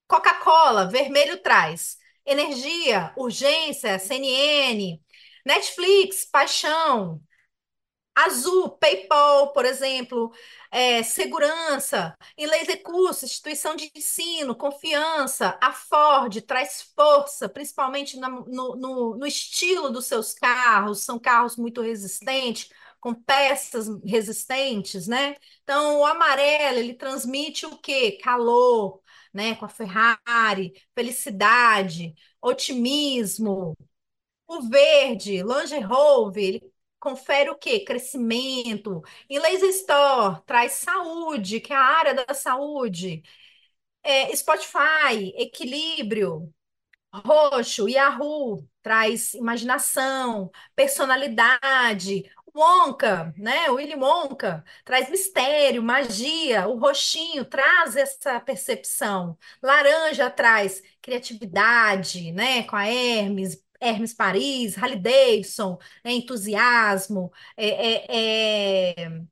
C: Coca-Cola, vermelho traz. Energia, urgência, CNN, Netflix, paixão, Azul, PayPal, por exemplo, é, segurança, Inglês Recursos, instituição de ensino, confiança, a Ford traz força, principalmente no, no, no estilo dos seus carros, são carros muito resistentes, com peças resistentes, né? Então, o amarelo, ele transmite o quê? Calor, né? Com a Ferrari, felicidade, otimismo. O verde, Land Rover, ele confere o quê? Crescimento. E Laser Store traz saúde, que é a área da saúde. É, Spotify, equilíbrio. Roxo, Yahoo, traz imaginação, personalidade. Wonka, né? O Willy Wonka traz mistério, magia. O roxinho traz essa percepção. Laranja traz criatividade, né? Com a Hermes, Hermes Paris, Harley Davidson, né? entusiasmo. É, é, é...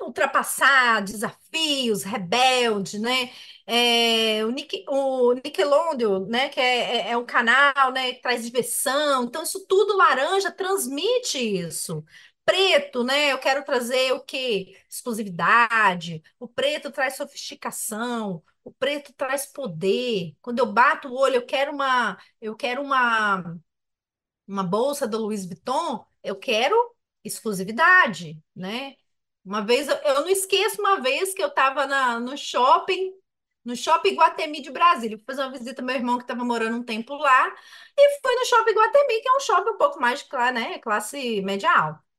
C: ultrapassar desafios, rebelde, né? É, o, Nick, o Nickelodeon, né? Que é, é, é um canal, né? Que traz diversão. Então, isso tudo laranja transmite isso. Preto, né? Eu quero trazer o quê? Exclusividade. O preto traz sofisticação. O preto traz poder. Quando eu bato o olho, eu quero uma, eu quero uma, uma bolsa do Louis Vuitton. Eu quero exclusividade, né? Uma vez, eu, eu não esqueço uma vez que eu estava no shopping, no shopping Guatemi de Brasília. Fui fazer uma visita ao meu irmão que estava morando um tempo lá, e fui no shopping Guatemi, que é um shopping um pouco mais, né, classe média alta.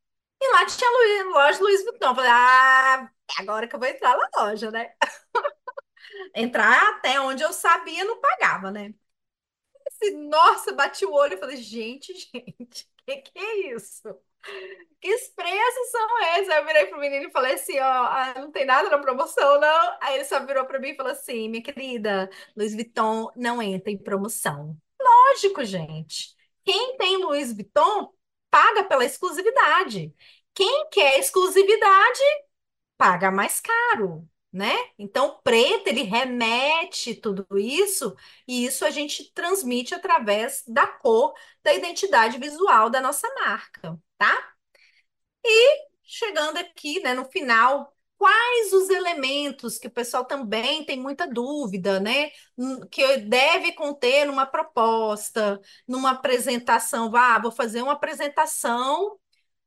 C: E lá tinha Luiz, loja Louis Vuitton. Falei, ah, agora que eu vou entrar na loja, né? Entrar até onde eu sabia, não pagava, né? Nossa, bati o olho e falei, gente, gente, o que, que é isso? Que preços são esses? Aí eu virei pro menino e falei assim, ó, ah, não tem nada na promoção, não. Aí ele só virou para mim e falou assim, minha querida, Louis Vuitton não entra em promoção. Lógico, gente. Quem tem Louis Vuitton paga pela exclusividade. Quem quer exclusividade paga mais caro, né? Então, preto, ele remete tudo isso, e isso a gente transmite através da cor, da identidade visual da nossa marca, tá? E chegando aqui, né, no final, quais os elementos que o pessoal também tem muita dúvida, né? Hum, que deve conter numa proposta, numa apresentação. Ah, vou fazer uma apresentação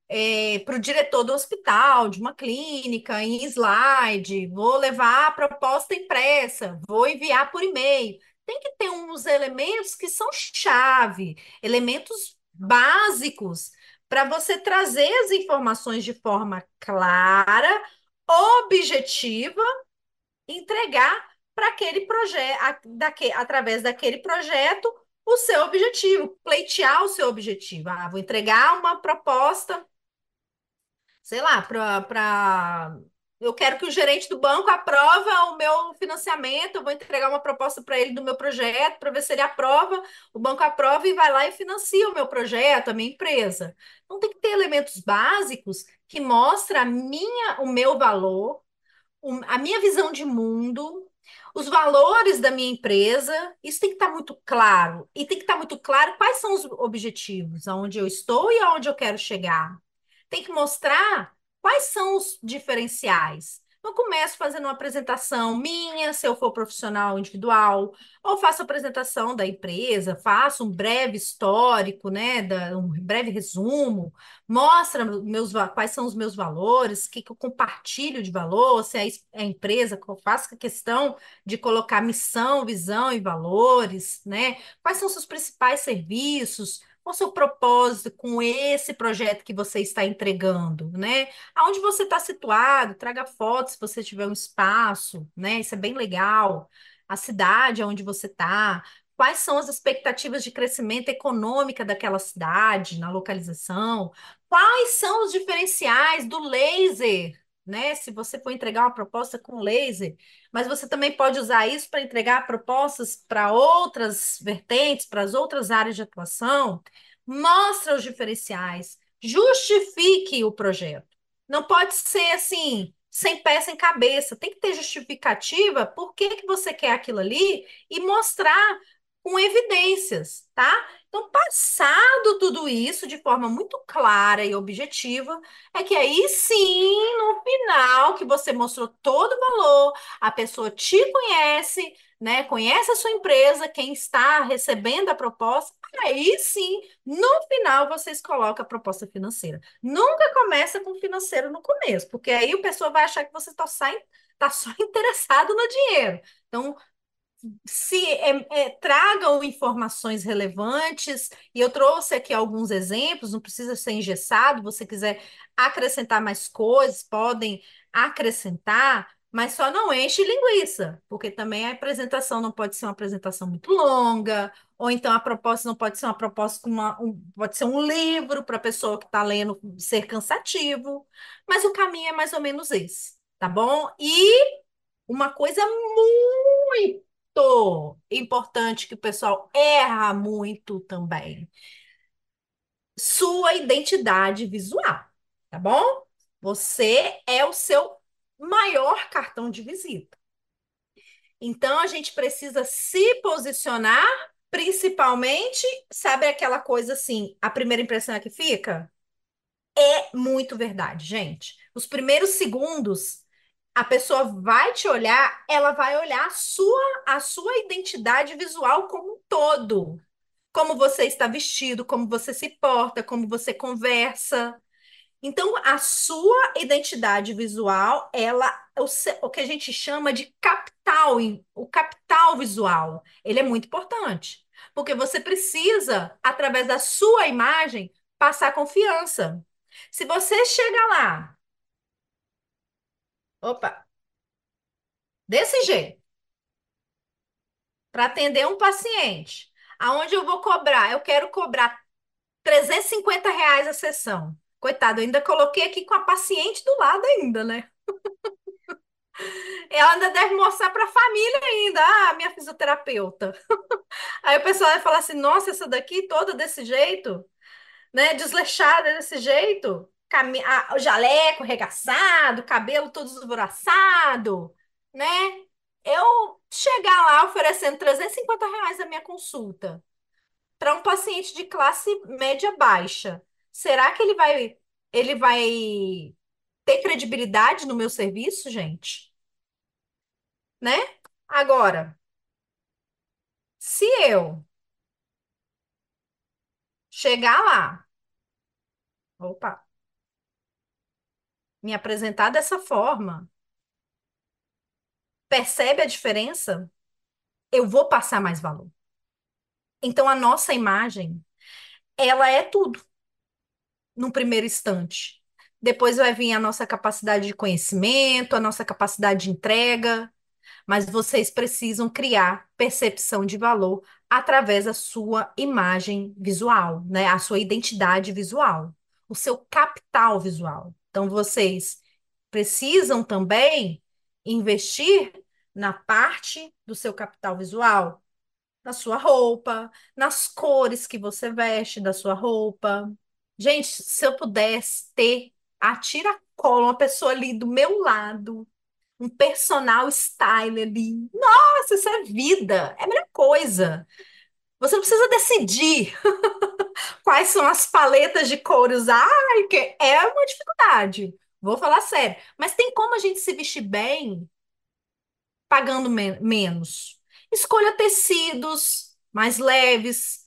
C: é, para o diretor do hospital, de uma clínica, em slide, vou levar a proposta impressa, vou enviar por e-mail. Tem que ter uns elementos que são chave, elementos básicos para você trazer as informações de forma clara, objetiva, entregar para aquele projeto, através daquele projeto, o seu objetivo, pleitear o seu objetivo. Ah, vou entregar uma proposta, sei lá, para eu quero que o gerente do banco aprova o meu financiamento, eu vou entregar uma proposta para ele do meu projeto, para ver se ele aprova, o banco aprova e vai lá e financia o meu projeto, a minha empresa. Então tem que ter elementos básicos que mostram a minha, o meu valor, a minha visão de mundo, os valores da minha empresa, isso tem que estar muito claro. E tem que estar muito claro quais são os objetivos, aonde eu estou e aonde eu quero chegar. Tem que mostrar Quais são os diferenciais? Eu começo fazendo uma apresentação minha, se eu for profissional individual, ou faço a apresentação da empresa, faço um breve histórico, né, um breve resumo, mostra meus, quais são os meus valores, o que, que eu compartilho de valor, se é a empresa, eu faço a questão de colocar missão, visão e valores, né? Quais são os seus principais serviços, qual o seu propósito com esse projeto que você está entregando, né? Aonde você está situado, traga fotos se você tiver um espaço, né? Isso é bem legal. A cidade onde você está, quais são as expectativas de crescimento econômica daquela cidade, na localização, quais são os diferenciais do laser, né? Se você for entregar uma proposta com laser, mas você também pode usar isso para entregar propostas para outras vertentes, para as outras áreas de atuação. Mostra os diferenciais, justifique o projeto. Não pode ser assim, sem pé, sem cabeça. Tem que ter justificativa por que, que você quer aquilo ali e mostrar com evidências, tá? Então, passado tudo isso de forma muito clara e objetiva, é que aí sim, no final, que você mostrou todo o valor, a pessoa te conhece, né? Conhece a sua empresa, quem está recebendo a proposta, aí sim, no final, vocês colocam a proposta financeira. Nunca começa com financeiro no começo, porque aí o pessoa vai achar que você está só, tá só interessado no dinheiro. Então, se é, é, tragam informações relevantes, e eu trouxe aqui alguns exemplos, não precisa ser engessado, você quiser acrescentar mais coisas, podem acrescentar, mas só não enche linguiça, porque também a apresentação não pode ser uma apresentação muito longa, ou então a proposta não pode ser uma proposta com uma, um, pode ser um livro para a pessoa que está lendo ser cansativo, mas o caminho é mais ou menos esse, tá bom? E uma coisa muito importante que o pessoal erra muito também. Sua identidade visual, tá bom? Você é o seu maior cartão de visita. Então, a gente precisa se posicionar, principalmente, sabe aquela coisa assim, a primeira impressão é que fica? É muito verdade, gente. Os primeiros segundos, a pessoa vai te olhar, ela vai olhar a sua, a sua identidade visual como um todo. Como você está vestido, como você se porta, como você conversa. Então, a sua identidade visual, ela, o, o que a gente chama de capital, o capital visual, ele é muito importante, porque você precisa, através da sua imagem, passar confiança. Se você chega lá, opa, desse jeito, para atender um paciente, aonde eu vou cobrar? Eu quero cobrar 350 reais a sessão. Coitado, eu ainda coloquei aqui com a paciente do lado ainda, né? Ela ainda deve mostrar para a família ainda, ah, minha fisioterapeuta. Aí o pessoal vai falar assim, nossa, essa daqui toda desse jeito, né? Desleixada desse jeito, O jaleco regaçado, cabelo todo esvoraçado, né? Eu chegar lá oferecendo 350 reais a minha consulta para um paciente de classe média baixa Será que ele vai ele vai ter credibilidade no meu serviço, gente? Né? Agora, se eu chegar lá, opa, me apresentar dessa forma, percebe a diferença? Eu vou passar mais valor. Então, a nossa imagem, ela é tudo num primeiro instante. Depois vai vir a nossa capacidade de conhecimento, a nossa capacidade de entrega, mas vocês precisam criar percepção de valor através da sua imagem visual, né? A sua identidade visual, o seu capital visual. Então vocês precisam também investir na parte do seu capital visual, na sua roupa, nas cores que você veste da sua roupa, Gente, se eu pudesse ter a tiracolo, uma pessoa ali do meu lado, um personal style ali, nossa, isso é vida, é a melhor coisa. Você não precisa decidir quais são as paletas de cor usar, que é uma dificuldade. Vou falar sério. Mas tem como a gente se vestir bem pagando men menos. Escolha tecidos mais leves,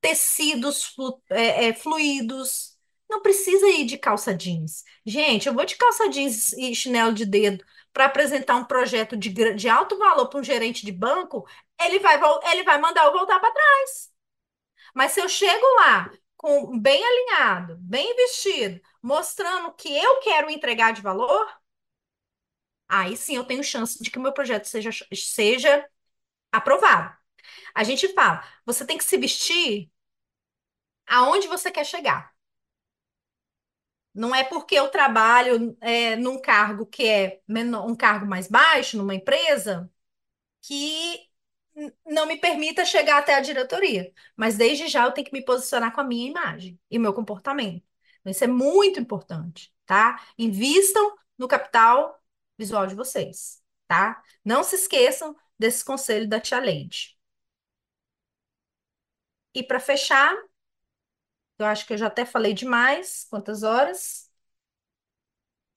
C: tecidos flu, é, é, fluidos. Não precisa ir de calça jeans. Gente, eu vou de calça jeans e chinelo de dedo para apresentar um projeto de, de alto valor para um gerente de banco, ele vai, ele vai mandar eu voltar para trás. Mas se eu chego lá com bem alinhado, bem vestido, mostrando que eu quero entregar de valor, aí sim eu tenho chance de que o meu projeto seja, seja aprovado. A gente fala, você tem que se vestir aonde você quer chegar. Não é porque eu trabalho é, num cargo que é menor, um cargo mais baixo, numa empresa, que não me permita chegar até a diretoria. Mas desde já eu tenho que me posicionar com a minha imagem e meu comportamento. Então, isso é muito importante, tá? Invistam no capital visual de vocês, tá? Não se esqueçam desse conselho da tia Leide. E para fechar, eu acho que eu já até falei demais. Quantas horas?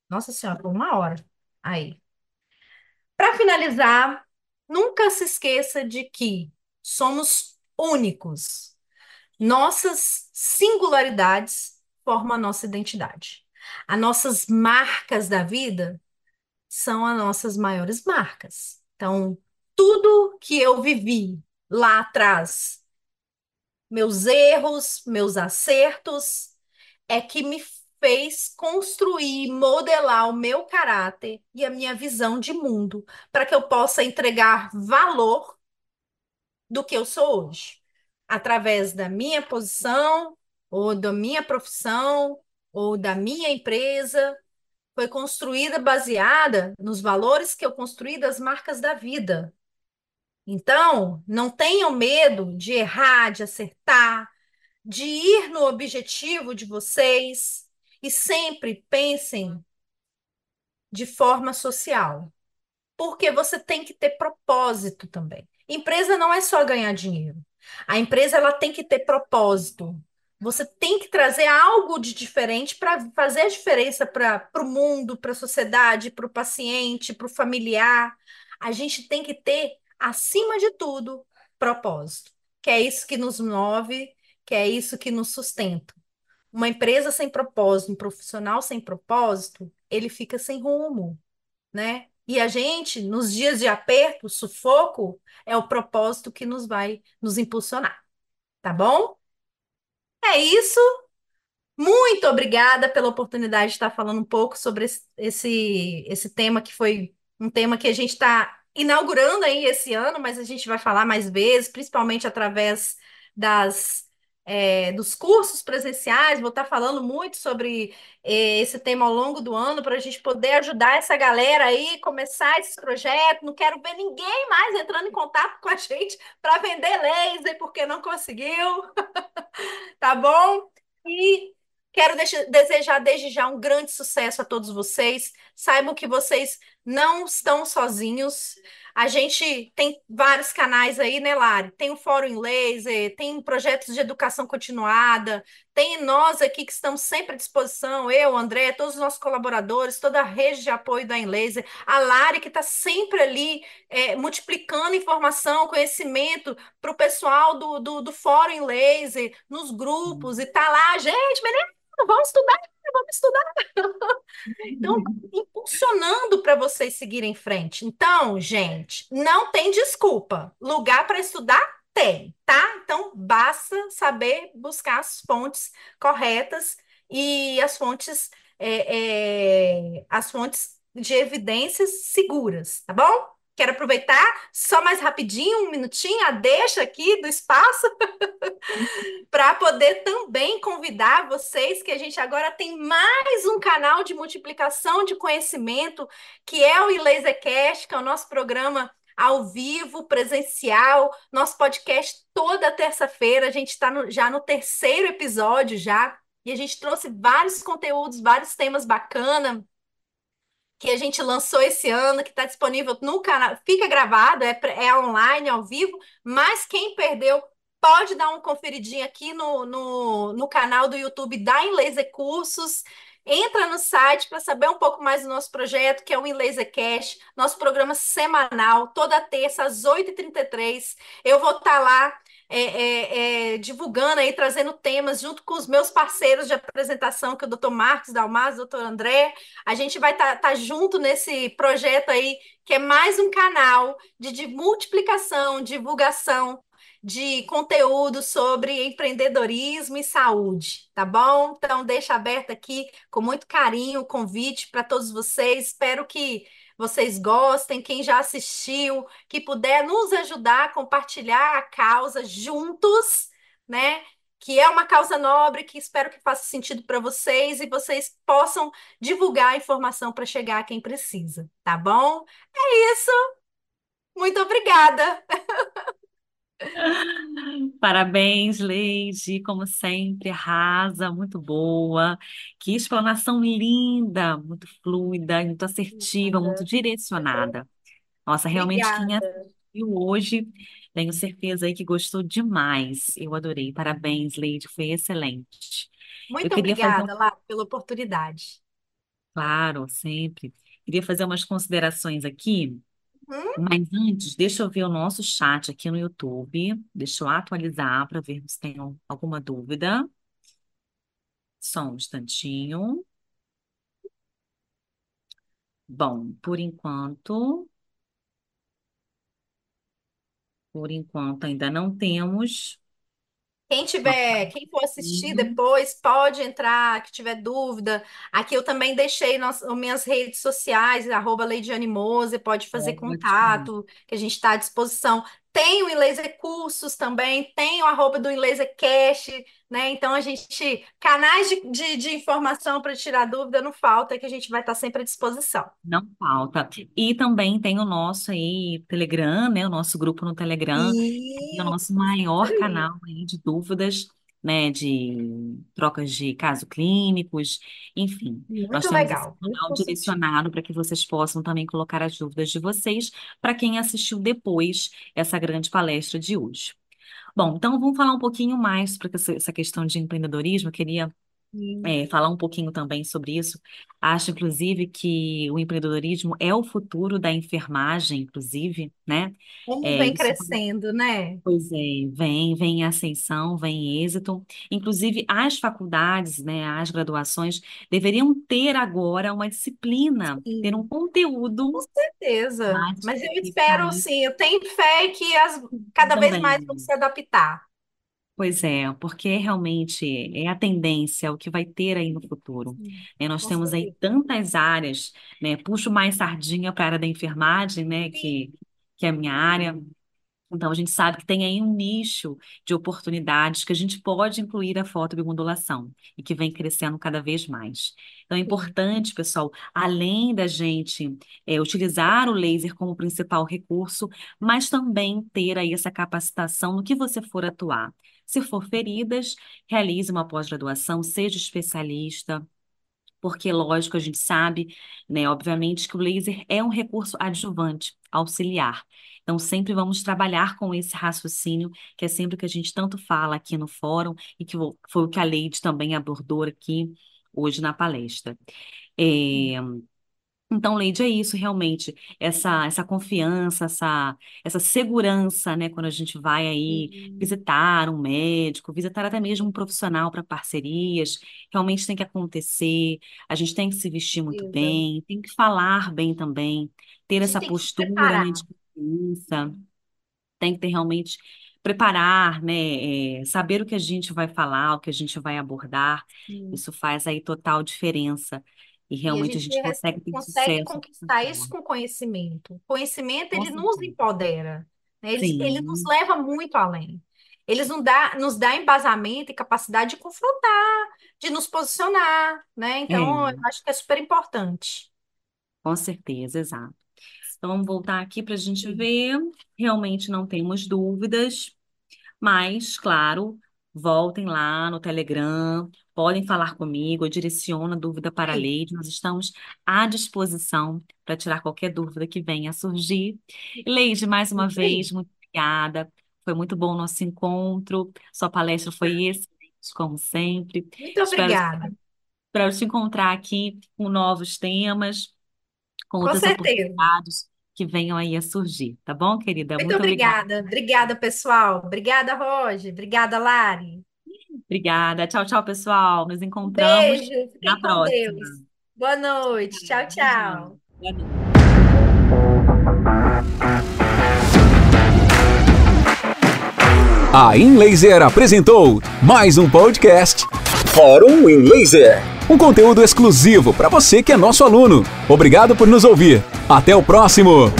C: Nossa Senhora, uma hora. Aí. Para finalizar, nunca se esqueça de que somos únicos. Nossas singularidades formam a nossa identidade. As nossas marcas da vida são as nossas maiores marcas. Então, tudo que eu vivi lá atrás meus erros, meus acertos, é que me fez construir, modelar o meu caráter e a minha visão de mundo, para que eu possa entregar valor do que eu sou hoje, através da minha posição, ou da minha profissão, ou da minha empresa. Foi construída baseada nos valores que eu construí das marcas da vida, então, não tenham medo de errar, de acertar, de ir no objetivo de vocês e sempre pensem de forma social. Porque você tem que ter propósito também. Empresa não é só ganhar dinheiro. A empresa ela tem que ter propósito. Você tem que trazer algo de diferente para fazer a diferença para o mundo, para a sociedade, para o paciente, para o familiar. A gente tem que ter, acima de tudo, propósito, que é isso que nos move, que é isso que nos sustenta. Uma empresa sem propósito, um profissional sem propósito, ele fica sem rumo, né? E a gente, nos dias de aperto, sufoco, é o propósito que nos vai nos impulsionar, tá bom? É isso. Muito obrigada pela oportunidade de estar falando um pouco sobre esse, esse, esse tema que foi um tema que a gente está inaugurando aí esse ano, mas a gente vai falar mais vezes, principalmente através das é, dos cursos presenciais, vou estar falando muito sobre é, esse tema ao longo do ano para a gente poder ajudar essa galera aí, começar esses projetos. Não quero ver ninguém mais entrando em contato com a gente para vender laser porque não conseguiu. tá bom? E quero desejar desde já um grande sucesso a todos vocês. Saibam que vocês não estão sozinhos. A gente tem vários canais aí, né, Lari? Tem o Fórum em Laser, tem projetos de educação continuada, tem nós aqui que estamos sempre à disposição, eu, André, todos os nossos colaboradores, toda a rede de apoio da Enlaser, a Lari que está sempre ali é, multiplicando informação, conhecimento para o pessoal do, do, do Fórum em Laser, nos grupos, e tá lá, gente, menino, vamos estudar, vamos estudar. Então, impulsionando para vocês seguirem em frente. Então, gente, não tem desculpa. Lugar para estudar tem, tá? Então, basta saber buscar as fontes corretas e as fontes, é, é, as fontes de evidências seguras, tá bom? Quero aproveitar só mais rapidinho, um minutinho, a deixa aqui do espaço, para poder também convidar vocês que a gente agora tem mais um canal de multiplicação de conhecimento, que é o Lasercast, que é o nosso programa ao vivo, presencial, nosso podcast toda terça-feira. A gente está já no terceiro episódio já, e a gente trouxe vários conteúdos, vários temas bacanas que a gente lançou esse ano, que está disponível no canal, fica gravado, é, é online, ao vivo, mas quem perdeu pode dar uma conferidinha aqui no, no, no canal do YouTube da Inlaser Cursos. Entra no site para saber um pouco mais do nosso projeto, que é o Inlaser Cash, nosso programa semanal, toda terça às 8h33. Eu vou estar tá lá é, é, é, divulgando aí, trazendo temas junto com os meus parceiros de apresentação, que é o doutor Marcos Dalmas, doutor André. A gente vai estar tá, tá junto nesse projeto aí, que é mais um canal de, de multiplicação, divulgação de conteúdo sobre empreendedorismo e saúde, tá bom? Então, deixa aberto aqui com muito carinho o convite para todos vocês. Espero que vocês gostem, quem já assistiu, que puder nos ajudar a compartilhar a causa juntos, né? Que é uma causa nobre, que espero que faça sentido para vocês e vocês possam divulgar a informação para chegar a quem precisa, tá bom? É isso. Muito obrigada.
B: Parabéns, Leide, como sempre, arrasa, muito boa. Que explanação linda, muito fluida, muito assertiva, muito direcionada. Nossa, realmente quem
C: Obrigada.
B: assistiu hoje, tenho certeza aí que gostou demais. Eu adorei. Parabéns, Leide, foi excelente. Eu
C: Muito
B: queria fazer, um-
C: obrigada, Lá, pela oportunidade.
B: claro, sempre. Queria fazer umas considerações aqui.
C: Hum?
B: Mas antes, deixa eu ver o nosso chat aqui no YouTube. Deixa eu atualizar para ver se tem alguma dúvida. Só um instantinho. Bom, por enquanto, por enquanto ainda não temos
C: Quem tiver, quem for assistir
B: partida.
C: depois, pode entrar, que tiver dúvida. Aqui eu também deixei nas, as minhas redes sociais, arroba Leidiane Mose, pode fazer contato, que a gente está à disposição. Tem o Inlaser Cursos também, tem o arroba do Inlaser Cash, né? Então a gente, canais de, de, de informação para tirar dúvida não falta, que a gente vai estar sempre à disposição.
B: Não falta. E também tem o nosso aí Telegram, né? O nosso grupo no Telegram, que é o nosso maior canal aí de dúvidas. Né, de trocas de casos clínicos, enfim. Nós
C: Muito
B: temos esse
C: legal, muito
B: canal
C: positivo.
B: direcionado para que vocês possam também colocar as dúvidas de vocês para quem assistiu depois essa grande palestra de hoje. Bom, então vamos falar um pouquinho mais para essa questão de empreendedorismo. Eu queria
C: Sim.
B: é, falar um pouquinho também sobre isso. Acho, inclusive, que o empreendedorismo é o futuro da enfermagem, inclusive, né?
C: Como
B: É,
C: vem
B: isso
C: crescendo, né?
B: Pois é, vem, vem em ascensão, vem em êxito. Inclusive, as faculdades, né, as graduações, deveriam ter agora uma disciplina, ter um
C: Sim,
B: conteúdo
C: com certeza.
B: mais
C: Mas eu espero,
B: isso
C: sim, eu tenho fé que as, cada vez mais vão
B: também.
C: se adaptar.
B: Pois é, porque realmente é a tendência, é o que vai ter aí no futuro. Né? Nós
C: com
B: temos aí
C: certeza.
B: tantas áreas, né? Puxo mais sardinha para a área da enfermagem, né? Que, que é a minha área. Então, a gente sabe que tem aí um nicho de oportunidades que a gente pode incluir a fotobiomodulação e que vem crescendo cada vez mais. Então, é importante, pessoal, além da gente é, utilizar o laser como principal recurso, mas também ter aí essa capacitação no que você for atuar. Se for feridas, realize uma pós-graduação, seja especialista, porque, lógico, a gente sabe, né, obviamente, que o laser é um recurso adjuvante, auxiliar. Então, sempre vamos trabalhar com esse raciocínio, que é sempre o que a gente tanto fala aqui no fórum, e que foi o que a Leide também abordou aqui hoje na palestra. É, então, Leide, é isso realmente, essa, essa confiança, essa, essa segurança, né, quando a gente vai aí
C: sim,
B: visitar um médico, visitar até mesmo um profissional para parcerias, realmente tem que acontecer, a gente tem que se vestir muito bem, tem que falar bem também, ter
C: A gente
B: essa
C: tem que se
B: postura, né, de
C: preparar.
B: confiança, tem que ter realmente preparar, né, é, saber o que a gente vai falar, o que a gente vai abordar,
C: Sim.
B: isso faz aí total diferença. E
C: a
B: realmente a
C: gente
B: gente
C: res-
B: consegue ter
C: consegue
B: sucesso.
C: conquistar isso com conhecimento. O conhecimento, ele nos empodera, né? Ele, ele nos leva muito além. Eles nos dá, nos dá embasamento e capacidade de confrontar, de nos posicionar, né? Então, eu
B: é,
C: acho que é super importante.
B: com certeza, exato. Então vamos voltar aqui para a gente ver. Realmente não temos dúvidas. Mas, claro, voltem lá no Telegram, podem falar comigo, eu direciono a dúvida para a
C: Sim.
B: Leide, nós estamos à disposição para tirar qualquer dúvida que venha a surgir. Leide, mais uma
C: Isso aí.
B: vez, muito obrigada. Foi muito bom o nosso encontro. Sua palestra foi excelente, como sempre.
C: Muito obrigada.
B: espero te encontrar aqui com novos temas, com
C: Com
B: outras
C: certeza.
B: oportunidades que venham aí a surgir, tá bom, querida?
C: Muito
B: Muito obrigada.
C: obrigada. Obrigada, pessoal. Obrigada, Roger. Obrigada, Lari.
B: Obrigada. Tchau, tchau, pessoal. Nos encontramos
C: beijo.
B: na
C: com Deus.
B: próxima.
C: Boa noite. Tchau, tchau.
B: Boa noite.
A: A InLaser apresentou mais um podcast Fórum InLaser. Um conteúdo exclusivo para você que é nosso aluno. Obrigado por nos ouvir. Até o próximo.